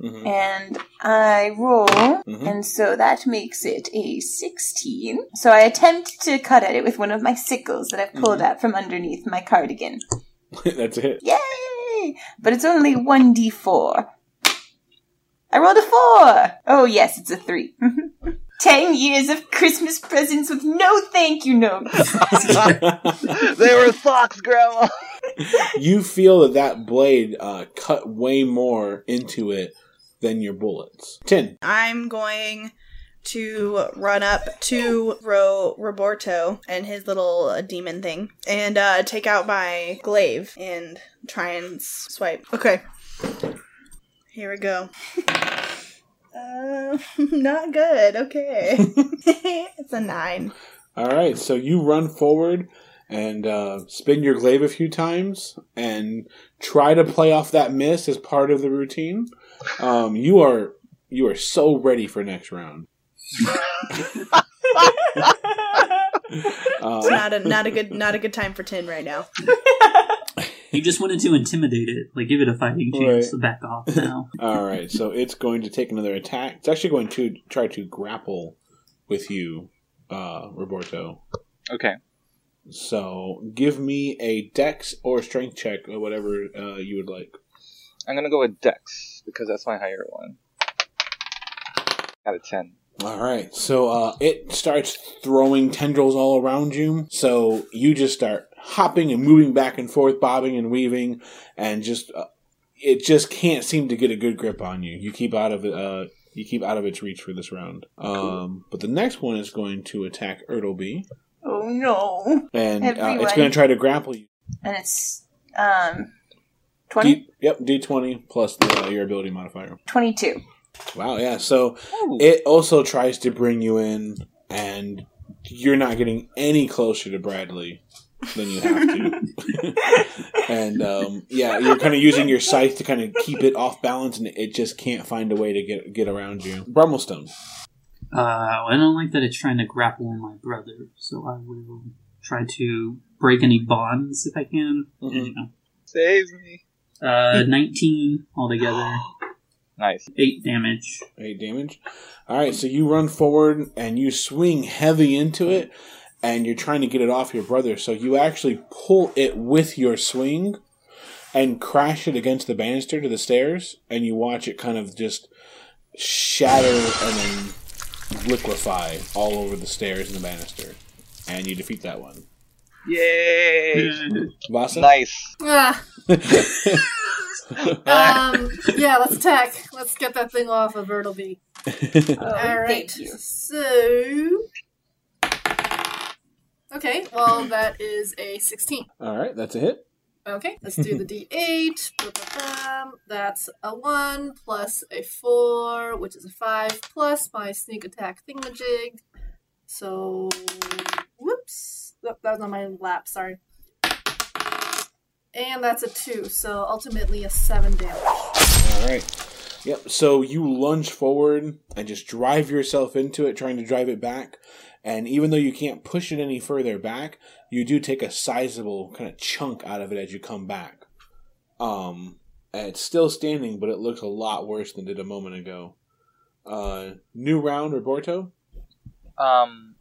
Mhm. And I roll, Mhm. and so that makes it a 16. So I attempt to cut at it with one of my sickles that I've pulled Mhm. out from underneath my cardigan. That's it. Yay! But it's only 1d4. I rolled a 4! Oh, yes, it's a 3. 10 years of Christmas presents with no thank you notes. they were socks, Grandma. you feel that that blade uh, cut way more into it than your bullets. Ten. I'm going to run up to Ro Roberto and his little uh, demon thing and uh, take out my glaive and try and swipe. Okay. Here we go. Uh, not good. Okay. it's a nine. All right, so you run forward and uh, spin your glaive a few times and try to play off that miss as part of the routine. Um, you are you are so ready for next round. It's Um, not a not a good not a good time for tin right now. You just wanted to intimidate it, like give it a fighting chance Right. to back off now. All right, so it's going to take another attack. It's actually going to try to grapple with you, uh, Roberto. Okay. So give me a dex or strength check or whatever uh, you would like. I'm gonna go with Dex because that's my higher one. Out of ten. All right, so uh, it starts throwing tendrils all around you. So you just start hopping and moving back and forth, bobbing and weaving, and just uh, it just can't seem to get a good grip on you. You keep out of it. Uh, you keep out of its reach for this round. Um, but the next one is going to attack Ertleby, oh no. and uh, it's going to try to grapple you. And it's, um, 20? D, yep, D twenty plus the, uh, your ability modifier. 22. Wow, yeah. So it also tries to bring you in, and you're not getting any closer to Bradley than you have to. and um, yeah, you're kind of using your scythe to kind of keep it off balance, and it just can't find a way to get get around you. Brummelstone. Uh, I don't like that it's trying to grapple my brother, so I will try to break any bonds if I can. Mhm. You know. Save me. Uh, 19 altogether. Nice. Eight damage. Eight damage. All right, so you run forward and you swing heavy into it, and you're trying to get it off your brother. So you actually pull it with your swing and crash it against the banister to the stairs, and you watch it kind of just shatter and then liquefy all over the stairs and the banister, and you defeat that one. Yay! Vasa, nice. Ah. Um, yeah, let's attack. Let's get that thing off of Ertleby. All right. So. Okay, well, that is a 16. All right, that's a hit. Okay, let's do the d8. Ba-ba-bam. That's a 1 plus a 4, which is a 5, plus my sneak attack thingamajig. So. Whoops. Oh, that was on my lap, sorry. And that's a 2, so ultimately a 7 damage. All right. Yep. So you lunge forward and just drive yourself into it, trying to drive it back. And even though you can't push it any further back, you do take a sizable kind of chunk out of it as you come back. Um, and it's still standing, but it looks a lot worse than it did a moment ago. Uh, new round, Roberto. Um.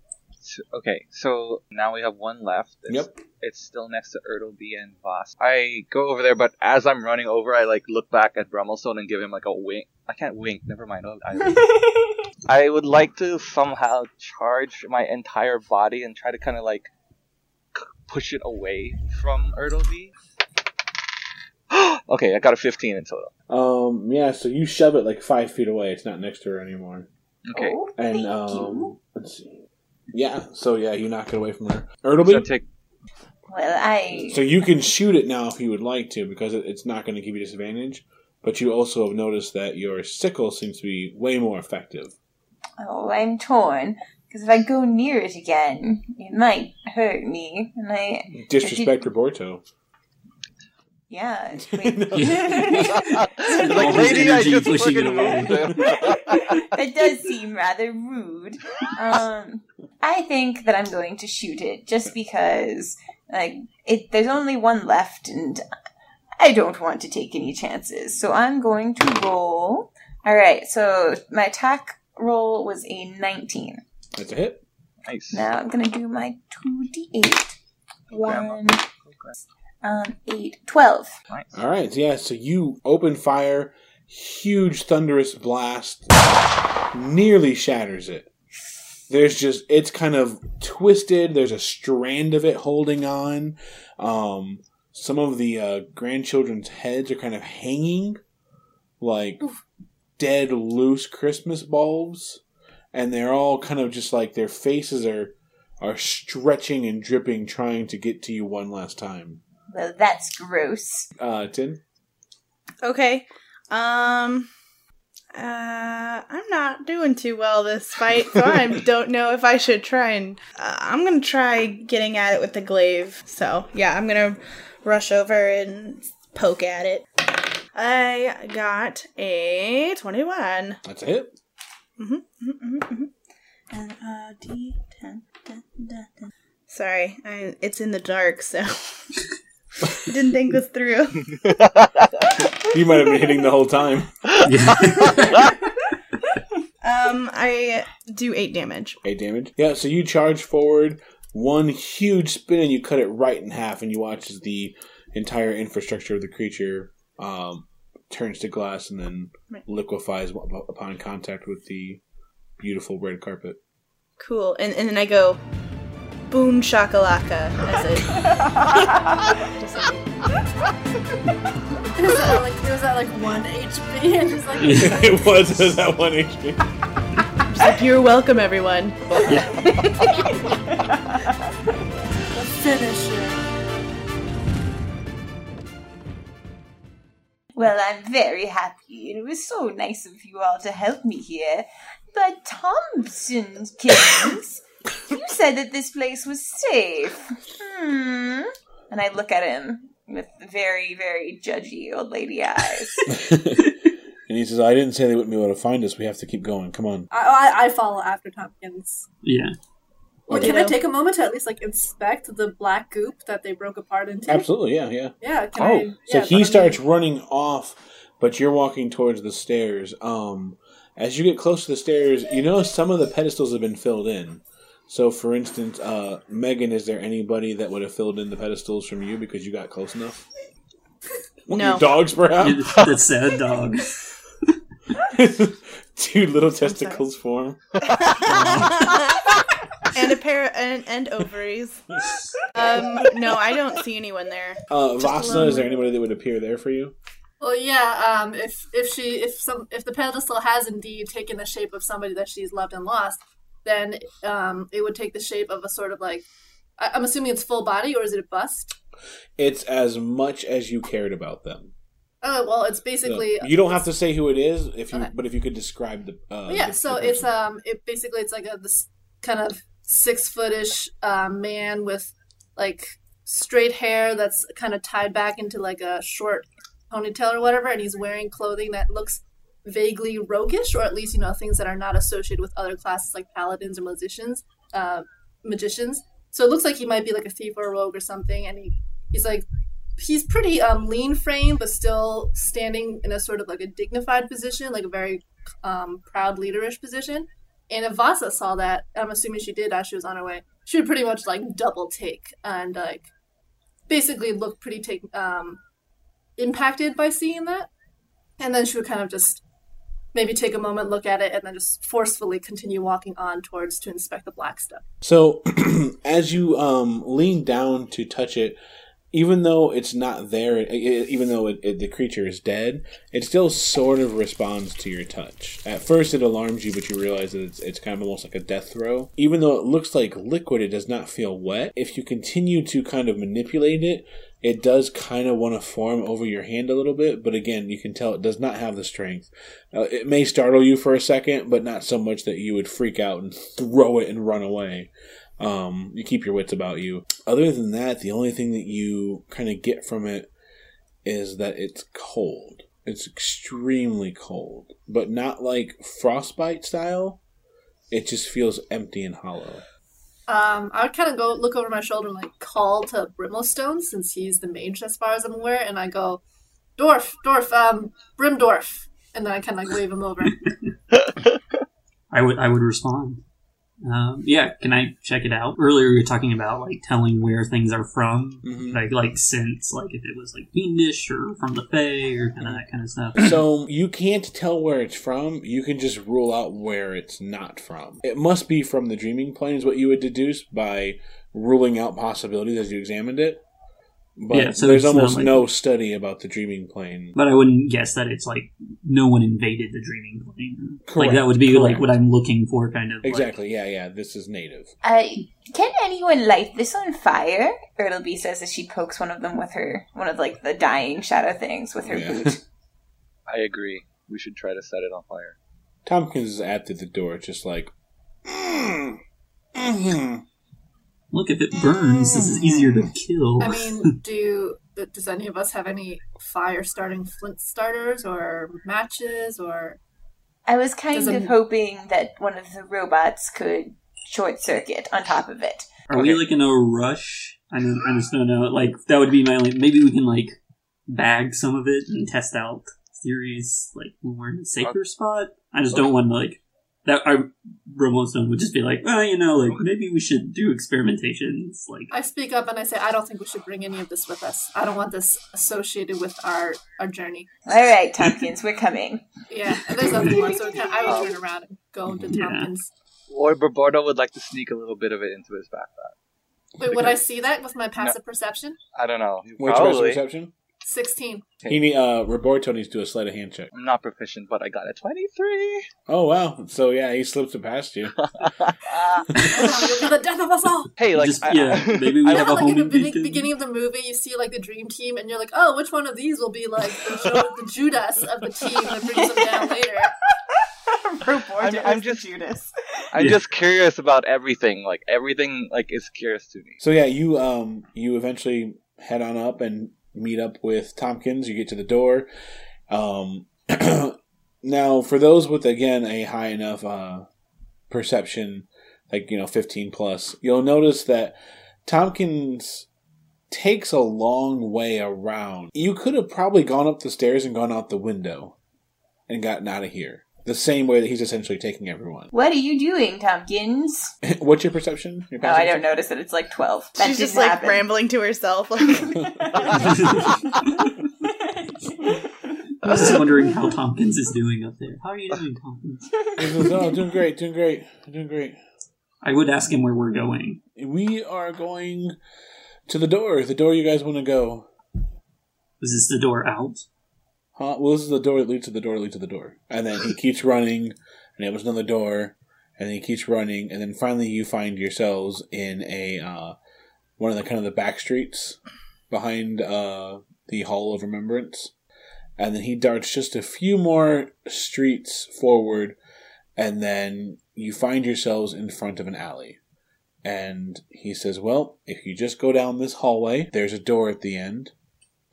Okay, so now we have one left. It's, Yep. It's still next to Ertleby and Voss. I go over there, but as I'm running over, I like look back at Brummelstone and give him like a wink. I can't wink. Never mind. I'll- I, I would like to somehow charge my entire body and try to kind of like push it away from Ertleby. okay, I got a 15 in total. Um, yeah. So you shove it like five feet away. It's not next to her anymore. Okay. And um, let's see. Yeah. So yeah, you knock it away from her. Ertleby. So take Well, I. So you can shoot it now if you would like to, because it's not going to give you disadvantage. But you also have noticed that your sickle seems to be way more effective. Oh, I'm torn. Because if I go near it again, it might hurt me. And I. Disrespect Roberto. Yeah. like, lady, I just fucking moved him. that does seem rather rude. Um, I think that I'm going to shoot it just because, like, it. There's only one left, and I don't want to take any chances. So I'm going to roll. All right. So my attack roll was a 19. That's a hit. Nice. Now I'm gonna do my two d eight. One, um, eight, twelve. All right, yeah. So you open fire, huge thunderous blast, nearly shatters it. There's just it's kind of twisted. There's a strand of it holding on. Um, some of the uh, grandchildren's heads are kind of hanging, like dead loose Christmas bulbs, and they're all kind of just like their faces are are stretching and dripping, trying to get to you one last time. Well, that's gross. Uh, Tin. Okay. Um uh I'm not doing too well this fight, so I don't know if I should try and uh, I'm to try getting at it with the glaive. So, yeah, I'm to rush over and poke at it. I got a 21. That's it. Mm-hmm, mm-hmm, mm-hmm. And uh, D10. Dun, dun, dun. Sorry, I, it's in the dark, so didn't think this through. You might have been hitting the whole time. Um, I do eight damage. Eight damage. Yeah, so you charge forward, one huge spin, and you cut it right in half, and you watch as the entire infrastructure of the creature um, turns to glass and then Right. liquefies upon contact with the beautiful red carpet. Cool. And and then I go, boom shakalaka as it. Is that like, was that like 1 HP? And just like, it was it was at one HP. Just like you're welcome, everyone. the finisher. Well, I'm very happy, and it was so nice of you all to help me here. But Thompson's Kings, you said that this place was safe. Hmm. And I look at him with very, very judgy old lady eyes. and he says, "I didn't say they wouldn't be able to find us. We have to keep going. Come on." I, I, I follow after Tompkins. Yeah. Well, can I take a moment to at least like inspect the black goop that they broke apart into? Absolutely, yeah, yeah. Yeah. Can oh, I, so yeah, he but I starts running off but you're walking towards the stairs. Um, as you get close to the stairs, you know some of the pedestals have been filled in. So, for instance, uh, Megan, is there anybody that would have filled in the pedestals from you because you got close enough? What, No. Your dogs, perhaps? the sad dog. Two little testicles form. and a pair and, and ovaries. Um, no, I don't see anyone there. Uh, Vasna, is there anybody that would appear there for you? Well, yeah. Um, if if she if some if the pedestal has indeed taken the shape of somebody that she's loved and lost, then um, it would take the shape of a sort of like I- I'm assuming it's full body or is it a bust? It's as much as you cared about them. Oh well, it's basically you don't have to say who it is, if you, Okay. but if you could describe the. Uh, yeah. the- So the it's um it basically it's like a this kind of six footish um, man with like straight hair that's kind of tied back into like a short ponytail or whatever, and he's wearing clothing that looks vaguely roguish, or at least you know things that are not associated with other classes like paladins or musicians, uh, magicians. So it looks like he might be like a thief or a rogue or something, and he he's like he's pretty um, lean frame, but still standing in a sort of like a dignified position, like a very um, proud leaderish position. And if Vasa saw that, I'm assuming she did as she was on her way, she would pretty much like double take and like basically look pretty take um, impacted by seeing that. And then she would kind of just maybe take a moment, look at it, and then just forcefully continue walking on towards to inspect the black stuff. So, as you um, lean down to touch it, even though it's not there, i- i- even though it, it, the creature is dead, it still sort of responds to your touch. At first, it alarms you, but you realize that it's, it's kind of almost like a death throe. Even though it looks like liquid, it does not feel wet. If you continue to kind of manipulate it, it does kind of want to form over your hand a little bit, but again, you can tell it does not have the strength. Uh, it may startle you for a second, but not so much that you would freak out and throw it and run away. Um, you keep your wits about you. Other than that, the only thing that you kind of get from it is that it's cold. It's extremely cold, but not like frostbite style. It just feels empty and hollow. Um, I would kind of go look over my shoulder and like call to Brimlowstone since he's the mage as far as I'm aware, and I go, Dwarf, Dwarf, um, Brimdorf, and then I kind of like wave him over. I would I would respond. Um, yeah, can I check it out? Earlier we were talking about like telling where things are from, Mm-hmm. like like since like if it was like fiendish or from the Fae or kind of that kind of stuff. so you can't tell where it's from. You can just rule out where it's not from. It must be from the dreaming plane, is what you would deduce by ruling out possibilities as you examined it. But Yeah, so there's almost like- no study about the dreaming plane. But I wouldn't guess that it's like no one invaded the dreaming plane. Like that would be like what I'm looking for, kind of. like- Exactly. yeah, yeah. This is native. Uh, can anyone light this on fire? Ertleby says as she pokes one of them with her, one of like the dying shadow things with her Yeah. boot. I agree. We should try to set it on fire. Tompkins is at the door, just like. "Mm, Look, if it burns, this is easier to kill. I mean, do you, does any of us have any fire starting flint starters or matches or? I was kind Does of it- hoping that one of the robots could short circuit on top of it. Are we like in a rush? I don't, I just don't know. Like that would be my only. Maybe we can like bag some of it and test out theories like when we're in a safer uh, spot. I just don't want to like that. Our Stone would just be like, well, you know, like maybe we should do experimentations. Like I speak up and I say, I don't think we should bring any of this with us. I don't want this associated with our our journey. All right, Tompkins, we're coming. Yeah, and there's nothing more. So I would turn oh. around and go into Yeah. Tompkins. Or Barbardo would like to sneak a little bit of it into his backpack. Wait, would I see that with my passive perception? I don't know. Which your best perception? Sixteen. He need, uh, Roberto needs to do a sleight of hand check. I'm not proficient, but I got a 23. Oh wow! So yeah, he slips it past you. You'll be the death of us all. Hey, like, Just- I- yeah, maybe we I- have a like in the homing beginning, beacon. beginning of the movie, you see like the dream team, and you're like, oh, which one of these will be like the, show, the Judas of the team that brings them down later? I'm, I'm just Judas. I'm Yeah. just curious about everything. Like everything, like is curious to me. So yeah, you um you eventually head on up and meet up with Tompkins. You get to the door. Um, now for those with again a high enough uh perception, like you know fifteen plus, you'll notice that Tompkins takes a long way around. You could have probably gone up the stairs and gone out the window and gotten out of here. The same way that he's essentially taking everyone. What are you doing, Tompkins? What's your perception? Your Oh, I don't notice that it's like 12. That She's just didn't like happen. rambling to herself. Like, I was just wondering how Tompkins is doing up there. How are you doing, Tompkins? He goes, oh, doing great, doing great, doing great. I would ask him where we're going. We are going to the door. The door you guys want to go. Is this the door out? Huh? Well, this is the door that leads to the door that leads to the door. And then he keeps running, and it was another door, and he keeps running, and then finally you find yourselves in a uh, one of the kind of the back streets behind uh, the Hall of Remembrance. And then he darts just a few more streets forward, and then you find yourselves in front of an alley. And he says, Well, if you just go down this hallway, there's a door at the end,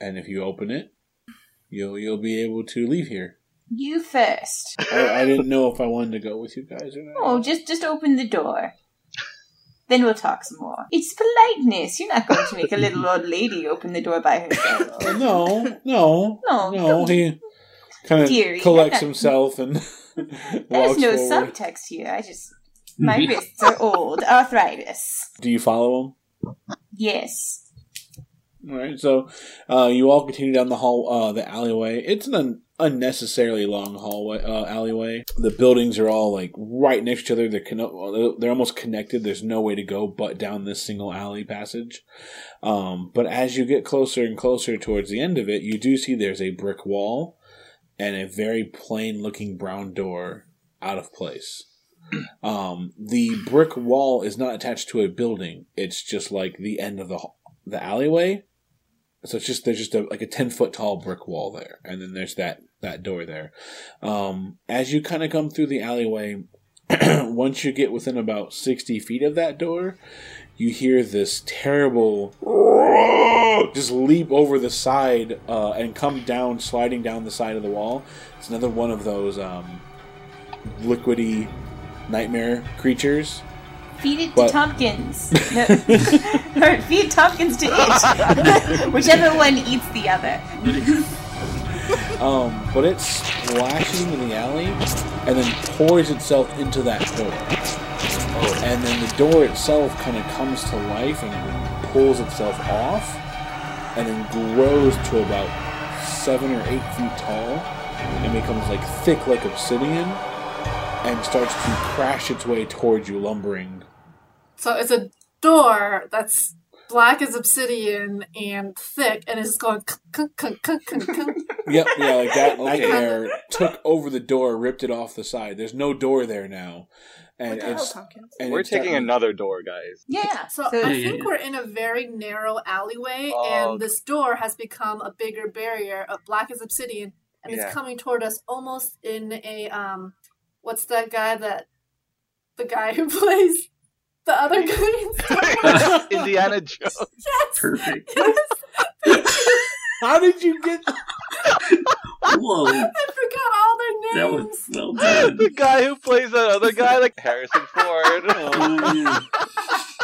and if you open it, you'll you'll be able to leave here. You first. I, I didn't know if I wanted to go with you guys or not. Oh, just just open the door. Then we'll talk some more. It's politeness. You're not going to make a little old lady open the door by herself. No, no, No, no. He kind of collects himself and There's no forward. subtext here. I just my wrists are old. Arthritis. Do you follow him? Yes. Right, so uh, you all continue down the hall, uh, the alleyway. It's an un- unnecessarily long hallway, uh, alleyway. The buildings are all like right next to each other. They're conno- they're almost connected. There's no way to go but down this single alley passage. Um, but as you get closer and closer towards the end of it, you do see there's a brick wall and a very plain looking brown door out of place. Um, the brick wall is not attached to a building. It's just like the end of the the alleyway. So it's just there's just a, like a ten foot tall brick wall there, and then there's that that door there. Um, as you kind of come through the alleyway, once you get within about sixty feet of that door, you hear this terrible just leap over the side uh, and come down, sliding down the side of the wall. It's another one of those um, liquidy nightmare creatures. Feed it But- to Tompkins. No. or feed Tompkins to it. Whichever one eats the other. Um, but it splashes into the alley and then pours itself into that door. And then the door itself kind of comes to life and pulls itself off and then grows to about seven or eight feet tall and becomes like thick like obsidian and starts to crash its way towards you, lumbering. So it's a door that's black as obsidian and thick, and it's going. kunk, kunk, kunk, kunk, kunk, kunk. Yep, yeah, like that nightmare took over the door, ripped it off the side. There's no door there now. And the hell, it's Tompkins? and We're it's taking starting- another door, guys. Yeah. So So- I Yeah, think we're in a very narrow alleyway, Oh. and this door has become a bigger barrier of black as obsidian, and Yeah. it's coming toward us almost in a um, what's that guy that the guy who plays the other guy in Indiana Jones. yes, Perfect. yes. How did you get Whoa. I forgot all their names. That names. was well done. the guy who plays that other guy, like Harrison Ford. Oh, yeah.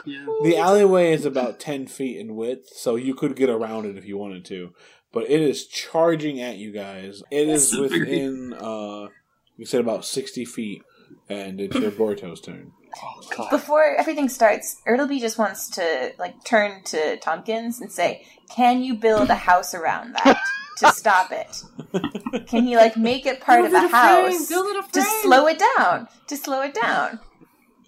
Yeah. The alleyway is about 10 feet in width, so you could get around it if you wanted to. But it is charging at you guys. It is That's very- within, uh, you said about 60 feet, and it's your Borto's turn. Oh god. Before everything starts, Ertleby just wants to like turn to Tompkins and say, "Can you build a house around that to stop it? Can he like make it part of Build a it a frame, house build it a to slow it down? To slow it down."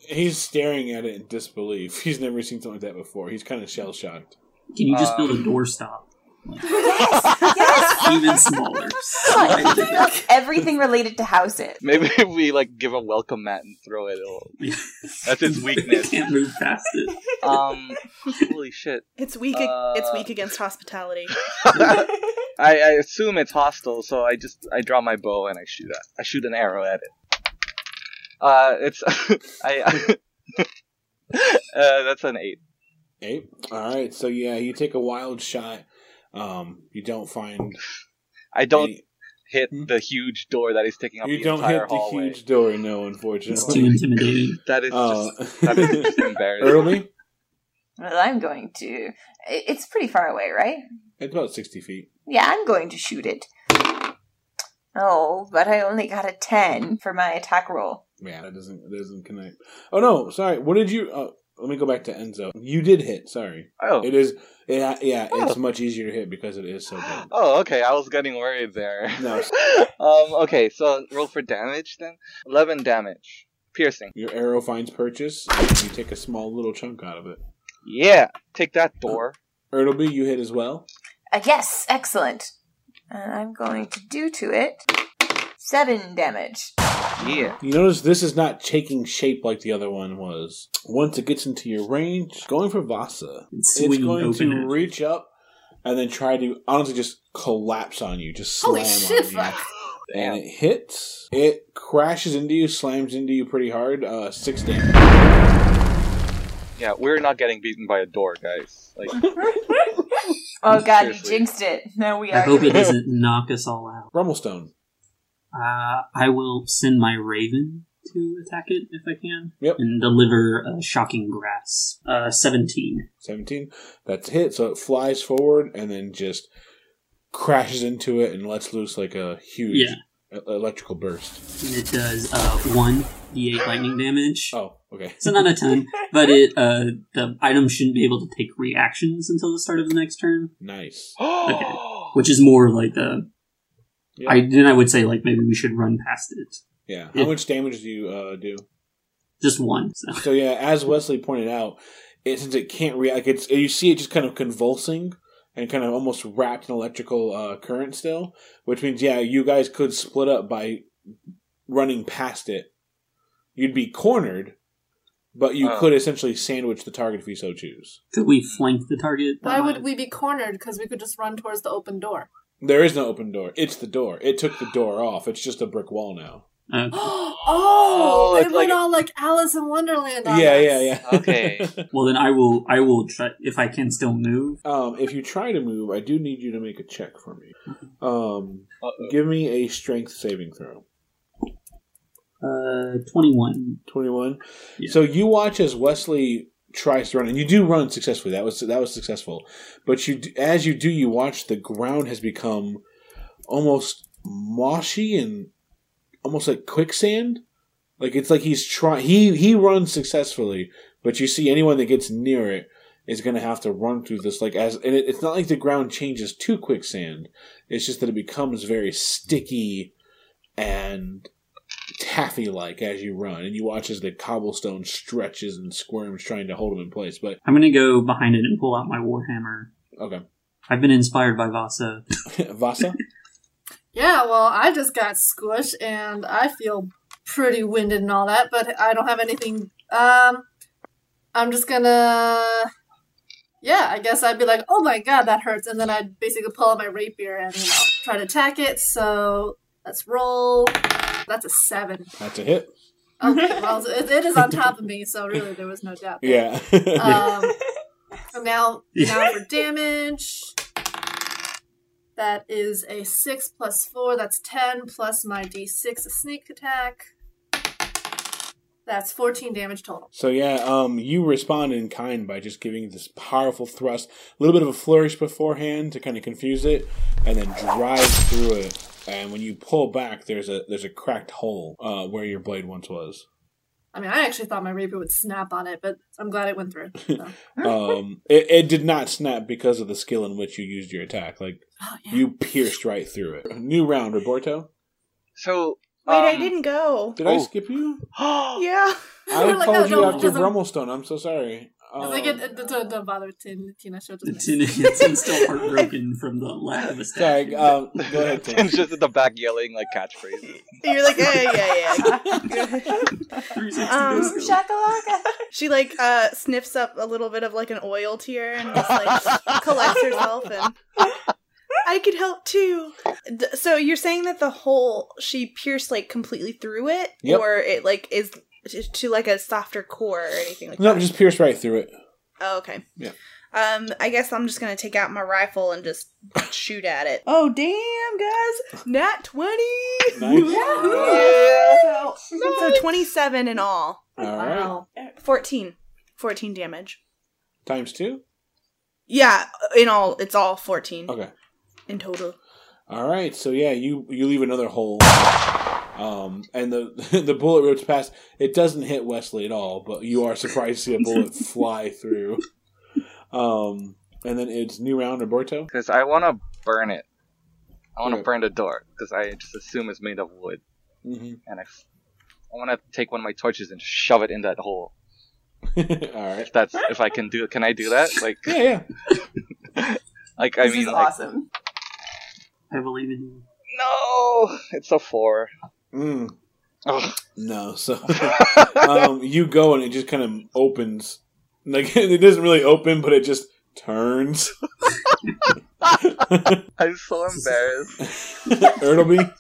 He's staring at it in disbelief. He's never seen something like that before. He's kind of shell shocked. Can you just Uh, build a doorstop? Yes, yes. Even smaller. Come on, he can build everything related to houses. Maybe if we like give a welcome mat and throw it. It'll... That's its weakness. Can't move past it. Um, holy shit. It's weak. Uh, it's weak against hospitality. I, I assume it's hostile, so I just I draw my bow and I shoot a, I shoot an arrow at it. Uh, it's I. uh, that's an eight. Eight. All right. So yeah, you take a wild shot. Um, you don't find. I don't any- hit the huge door that is taking up you the don't entire hit the huge door. No, Unfortunately, It's too unfortunately. intimidating. That is Uh, just that is just embarrassing. Early. Well, I'm going to. It's pretty far away, right? It's about sixty feet. Yeah, I'm going to shoot it. Oh, but I only got a 10 for my attack roll. Yeah, that doesn't that doesn't connect. Oh no, sorry. What did you? Uh, let me go back to Enzo. You did hit. Sorry. Oh. It is. Yeah, yeah. It's Oh. much easier to hit because it is so big. Oh, okay. I was getting worried there. No. um. Okay. So roll for damage then. Eleven damage, piercing. Your arrow finds purchase. And you take a small little chunk out of it. Yeah. Take that, Thor. Ertleby, you hit as well. Uh, yes, excellent. And I'm going to do to it 7 damage. Yeah. You notice this is not taking shape like the other one was. Once it gets into your range, going for Vasa, It's it's going to it. reach up and then try to honestly just collapse on you, just slam Holy shit, on you. And it hits. It crashes into you, slams into you pretty hard. Uh, six damage. Yeah. We're not getting beaten by a door, guys. Like. Oh god, Seriously. you jinxed it. No, we are. I hope it doesn't knock us all out. Brummelstone. Uh, I will send my raven to attack it if I can. Yep. And deliver a shocking grasp. Uh, 17. 17. That's a hit. So it flies forward and then just crashes into it and lets loose like a huge Yeah. electrical burst. And it does uh, 1 d8 lightning damage. Oh, okay. So not a ton, but it uh, the item shouldn't be able to take reactions until the start of the next turn, Nice. Okay. which is more like the. Yeah. I then I would say like maybe we should run past it. Yeah. How Yeah. much damage do you uh, do? Just one. So. So yeah, as Wesley pointed out, it, since it can't react, it's you see it just kind of convulsing and kind of almost wrapped in electrical uh, current still, which means yeah, you guys could split up by running past it. You'd be cornered, but you Oh. could essentially sandwich the target if you so choose. Could we flank the target? Why would we be cornered? Because we could just run towards the open door. There is no open door. It's the door. It took the door off. It's just a brick wall now. Okay. oh, Oh, they it's went like- all like Alice in Wonderland on yeah, us. yeah, yeah. Okay. Well, then I will. I will try if I can still move. um, if you try to move, I do need you to make a check for me. Um, Uh-oh. give me a strength saving throw. Uh, twenty-one. 21. Yeah. So you watch as Wesley tries to run, and you do run successfully. That was that was successful. But you, as you do, you watch the ground has become almost moshy and almost like quicksand. Like it's like he's trying. He he runs successfully, but you see anyone that gets near it is going to have to run through this. Like as and it, it's not like the ground changes to quicksand. It's just that it becomes very sticky and taffy like as you run, and you watch as the cobblestone stretches and squirms trying to hold him in place. But I'm gonna go behind it and pull out my warhammer. okay, I've been inspired by Vasa. Vasa. Yeah, well, I just got squished and I feel pretty winded and all that, but I don't have anything. Um, I'm just gonna. Yeah, I guess I'd be like, oh my god, that hurts. And then I'd basically pull out my rapier and, you know, try to attack it. So let's roll. That's a seven. That's a hit. Okay, well, it, it is on top of me, so really there was no doubt. there. Yeah. Um, and now, now for damage. That is a 6 plus 4, that's 10, plus my d6, a sneak attack. That's 14 damage total. So yeah, um, you respond in kind by just giving this powerful thrust, a little bit of a flourish beforehand to kind of confuse it, and then drive through it. And when you pull back, there's a there's a cracked hole uh, where your blade once was. I mean, I actually thought my rapier would snap on it, but I'm glad it went through. So. Um, it, it did not snap because of the skill in which you used your attack. Like Oh, yeah. you pierced right through it. New round, Roberto. So. Wait, I um, didn't go. Did I Oh. skip you? Yeah. I We're like, called no, you no, after doesn't- Brummelstone. I'm so sorry. It's Um, like, it, it, don't, don't bother Tin, Tina Show The doesn't tin Tin's still heartbroken from the lack of a sorry. Um, go ahead, Tim. Tim's just at the back yelling like catchphrases. You're like, yeah, yeah, yeah. 360 Um. Shakalaka. she like uh sniffs up a little bit of like an oil tear and just like collects herself and I could help too. D- So you're saying that the hole she pierced like completely through it, Yep. or it like is t- to like a softer core or anything like No, that? No, just pierce right through it. Oh, okay. Yeah. Um, I guess I'm just gonna take out my rifle and just shoot at it. Oh damn, guys! Nat twenty. Nice. So twenty-seven in all. All right. Wow. 14. 14 damage. Times two. Yeah, in all, it's all 14 Okay. in total. All right. So yeah, you you leave another hole. Um, and the the bullet rips past. It doesn't hit Wesley at all, but you are surprised to see a bullet fly through. Um, and then it's new round Roberto. Because I want to burn it. I want to Okay. burn the door because I just assume it's made of wood, Mm-hmm. and I, f- I want to take one of my torches and shove it in that hole. all right. If that's if I can do, can I do that? Like, Yeah, yeah. like I This mean, is like, awesome. I believe in you. no, it's a four. Mm. Ugh. No, so um, you go and it just kind of opens. Like it doesn't really open, but it just turns. I'm so embarrassed. Ertleby,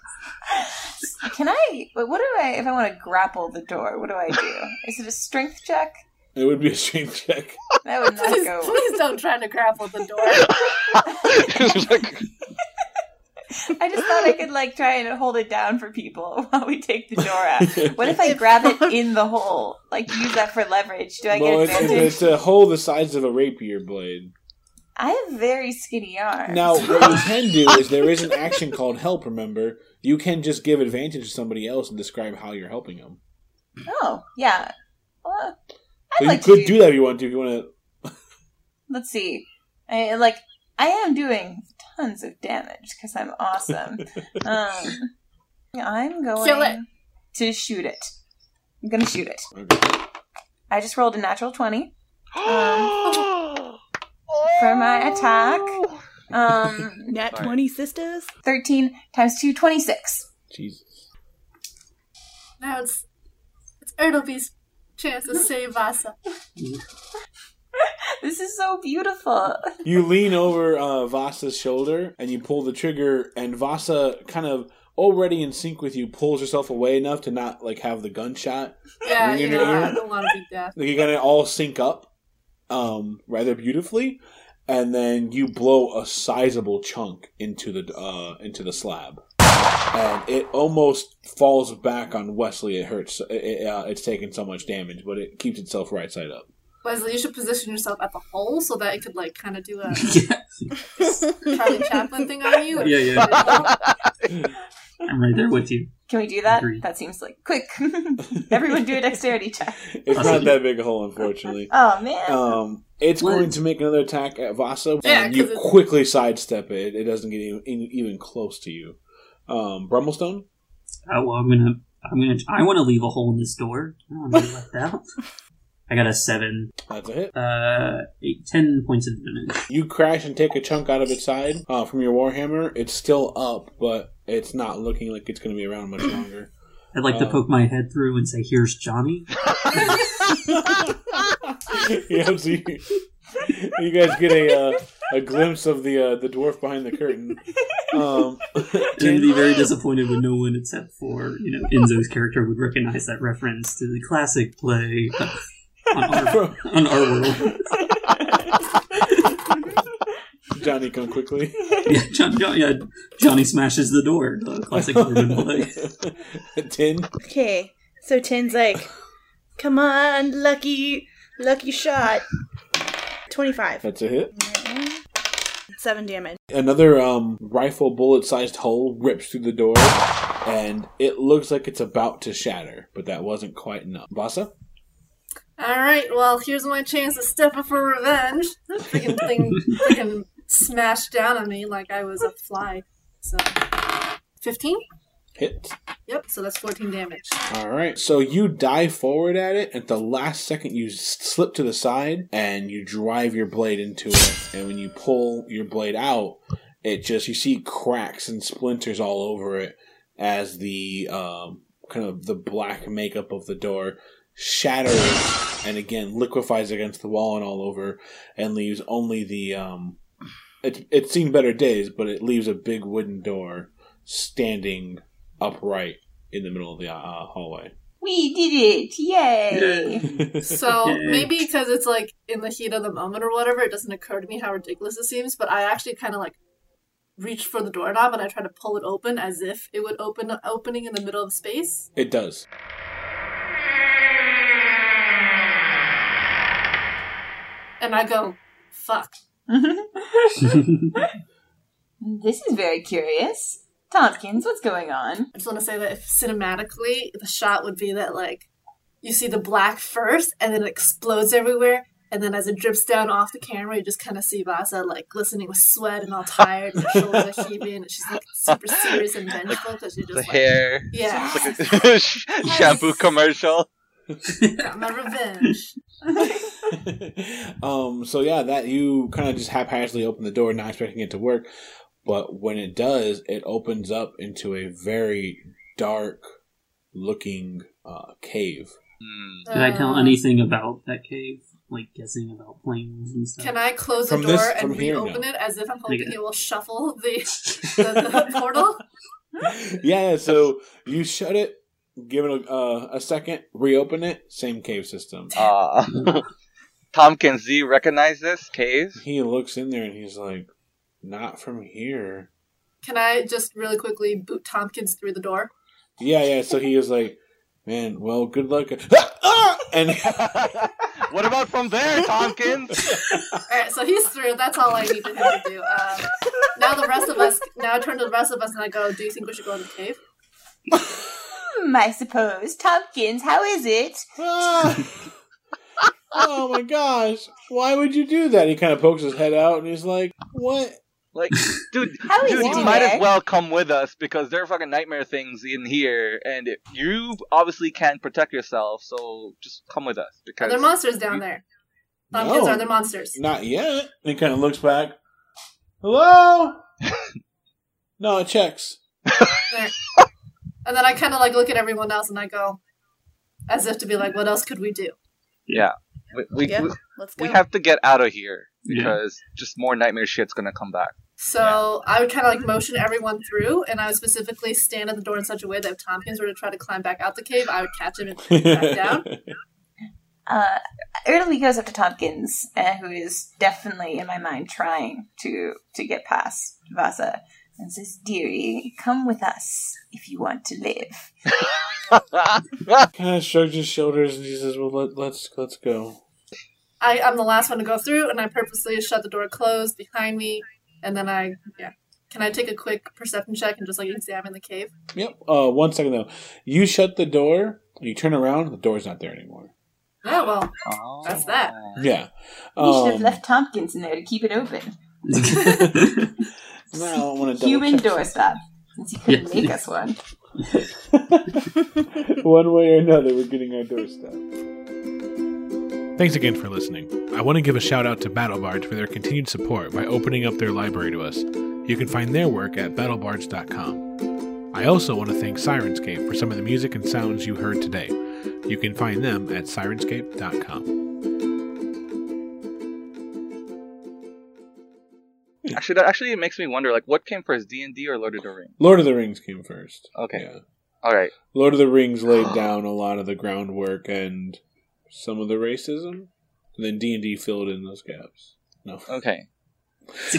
Can I? But what do I? If I want to grapple the door, what do I do? Is it a strength check? it would be a strength check. That would not Please, go. please don't try to grapple the door. I just thought I could like try and hold it down for people while we take the door out. What if I grab it in the hole? Like use that for leverage? Do I get well, it's, advantage? it's a hole the size of a rapier blade. I have very skinny arms. Now, what you can do is there is an action called help. Remember, you can just give advantage to somebody else and describe how you're helping them. Oh yeah. Well, I'd So like you could to do that if you want to. If you want to. Let's see. I like. I am doing tons of damage because I'm awesome. um, I'm going Kill it. to shoot it. I'm gonna shoot it. I just rolled a natural twenty um, for my attack. Um, Nat Sorry. 20 sisters? thirteen times two, twenty-six. Jesus. now it's it's Ertleby's chance to save Vasa. This is so beautiful. You lean over uh, Vasa's shoulder and you pull the trigger, and Vasa kind of already in sync with you pulls herself away enough to not like have the gunshot. Yeah, Ring you in your know, I ear? don't want to be deaf. Like you kind of all sync up, um, rather beautifully, and then you blow a sizable chunk into the uh into the slab, and it almost falls back on Wesley. It hurts. It, it, uh, it's taken so much damage, but it keeps itself right side up. Leslie, you should position yourself at the hole so that it could like kind of do a yeah, Charlie Chaplin thing on you. yeah, yeah. I'm right there with you. Can we do that? Agreed. That seems like quick. Everyone do a dexterity check. It's not that big a hole, unfortunately. Oh man. Um, it's Well- going to make another attack at Vasa, Yeah, and you 'cause it's- quickly sidestep it. It doesn't get even, even close to you. Um, Brummelstone, Oh, well, I'm gonna, I'm gonna, I want to leave a hole in this door. I don't want to be left out. I got a seven, that's a hit. uh, eight, ten points of damage. You crash and take a chunk out of its side uh, from your warhammer. It's still up, but it's not looking like it's going to be around much longer. I'd like to Uh, poke my head through and say, "Here's Johnny." yeah, so you, you guys get a uh, a glimpse of the uh, the dwarf behind the curtain. Um, And I'd be very disappointed when no one except for you know Enzo's character would recognize that reference to the classic play on our, on our world. Johnny, come quickly. Yeah, John, John, yeah, Johnny smashes the door. The classic urban play. Tin. Okay, so Tin's like, come on, lucky, lucky shot. 25. That's a hit. 7 damage. Another um, rifle bullet sized hole rips through the door, and it looks like it's about to shatter, but that wasn't quite enough. Vasa? All right, well, here's my chance to step up for revenge. That freaking thing freaking smashed down on me like I was a fly. So, 15? Hit. Yep, so that's 14 damage. All right. So you dive forward at it. At the last second, you slip to the side and you drive your blade into it. And when you pull your blade out, it just you see cracks and splinters all over it as the um, kind of the black makeup of the door shatters and again liquefies against the wall and all over, and leaves only the um. It, it's seen better days, but it leaves a big wooden door standing upright in the middle of the uh, hallway. we did it! Yay! So maybe because it's like in the heat of the moment or whatever, it doesn't occur to me how ridiculous it seems. But I actually kind of like reach for the doorknob and I try to pull it open as if it would open opening in the middle of space. It does. And I go, "Fuck." Mm-hmm. this is very curious. Tompkins, what's going on? I just want to say that if cinematically the shot would be that like you see the black first, and then it explodes everywhere, and then as it drips down off the camera, you just kind of see Vasa like glistening with sweat and all tired, and her shoulders are heaving, and she's like super serious and vengeful because she just The like, hair. Yeah. It's like a shampoo commercial. got my revenge. um, so yeah, that you kind of just haphazardly open the door, not expecting it to work, but when it does, it opens up into a very dark looking uh, cave. Hmm. Did I tell Uh, anything about that cave? Like guessing about planes and stuff? Can I close the From door this- and from here, reopen no. it as if I'm hoping Okay. it will shuffle the, the, the portal? Yeah, yeah, so you shut it, give it a, uh, a second, reopen it, same cave system. Uh, Tompkins, do you recognize this cave? He looks in there and he's like, "Not from here." Can I just really quickly boot Tompkins through the door? Yeah, yeah. So he is like, "Man, well, good luck." Ah! and what about from there, Tompkins? Alright, so he's through. That's all I need him to do. Um, now the rest of us, now I turn to the rest of us and I go, do you think we should go in the cave? Hmm, I suppose. Tompkins, how is it? Ah! oh my gosh, why would you do that? He kind of pokes his head out and he's like, "What?" Like, dude, How is dude, you in might as well come with us because there are fucking nightmare things in here, and it, you obviously can't protect yourself. So just come with us Are because there monsters down there? Tompkins, No. are there monsters? Not yet. He kind of looks back. Hello? no, it checks. There. And then I kind of like look at everyone else and I go, as if to be like, what else could we do? yeah, we we, Yeah, we, let's go. we have to get out of here Yeah. because just more nightmare shit's gonna come back. So I would kind of like motion everyone through, and I would specifically stand at the door in such a way that if Tompkins were to try to climb back out the cave, I would catch him and pull him back down. Uh, Erdely goes up to Tompkins, uh, who is definitely, in my mind, trying to to get past Vasa, and says, "Dearie, come with us if you want to live." kind of shrugs his shoulders and he says, "Well, let, let's let's go." I, I'm the last one to go through, and I purposely shut the door closed behind me, and then I, yeah. Can I take a quick perception check and just like examine the cave? Yep. Uh, one second though. You shut the door. And you turn around. The door's not there anymore. Oh, well, Oh. that's that. Yeah. We should have Um, left Tompkins in there to keep it open. now I don't want to Human doorstop, since he couldn't Yeah. make us one. One way or another, we're getting our doorstep. Thanks again for listening. I want to give a shout out to BattleBards for their continued support by opening up their library to us. You can find their work at battlebards.com. I also want to thank Sirenscape for some of the music and sounds you heard today. You can find them at sirenscape.com. Actually, that actually makes me wonder, like, what came first, D and D or Lord of the Rings? Lord of the Rings came first. Okay. Yeah. All right. Lord of the Rings laid down a lot of the groundwork and some of the racism, and then D and D filled in those gaps. No, Okay.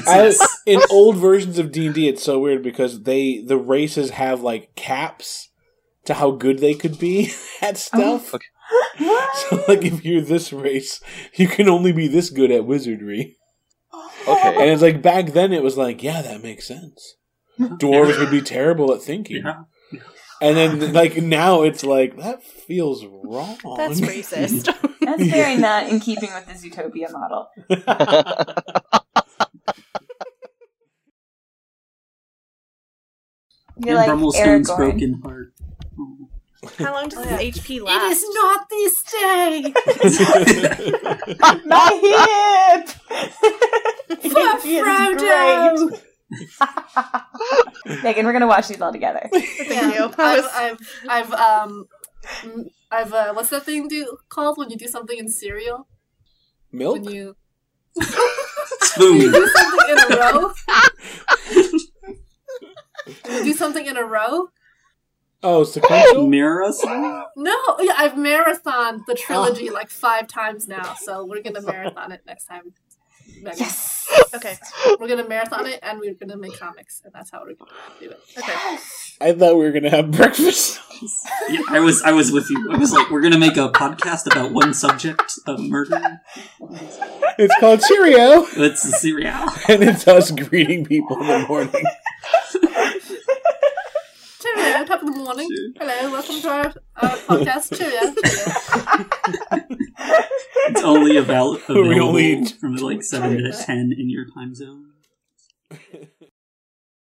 I, in old versions of D and D, it's so weird because they the races have like caps to how good they could be at stuff. Oh, okay. So, like, if you're this race, you can only be this good at wizardry. Okay. And it's like back then, it was like, yeah, that makes sense. Dwarves would be terrible at thinking. yeah. And then, like now, it's like that feels wrong. That's racist. That's very not in keeping with the Zootopia model. You're like and Brummelstone's Aragorn. broken heart. Oh. How long does Oh, yeah. this HP last? It is not this day! My hip! For Frodo! It is. Megan, we're gonna watch these all together. Thank Yeah, you. I was, I've, I've, I've, um, I've, uh, what's that thing do called when you do something in cereal? Milk. When you, Spoon. you do something in a row? When you do something in a row? Oh, sequential. Mirror us? No, yeah, I've marathoned the oh. trilogy like five times now, so we're gonna marathon it next time. Megan. Yes. Okay. We're gonna marathon it, and we're gonna make comics, and that's how we're gonna do it. Okay. I thought we were gonna have breakfast. Yeah, I was I was with you. I was like, we're gonna make a podcast about one subject of murder. It's called Cheerio, It's the cereal. and it's us greeting people in the morning. Cheerio, top of the morning. Hello, welcome to our uh, podcast. Cheerio. Cheerio. It's only about We available only- from like seven to ten in your time zone.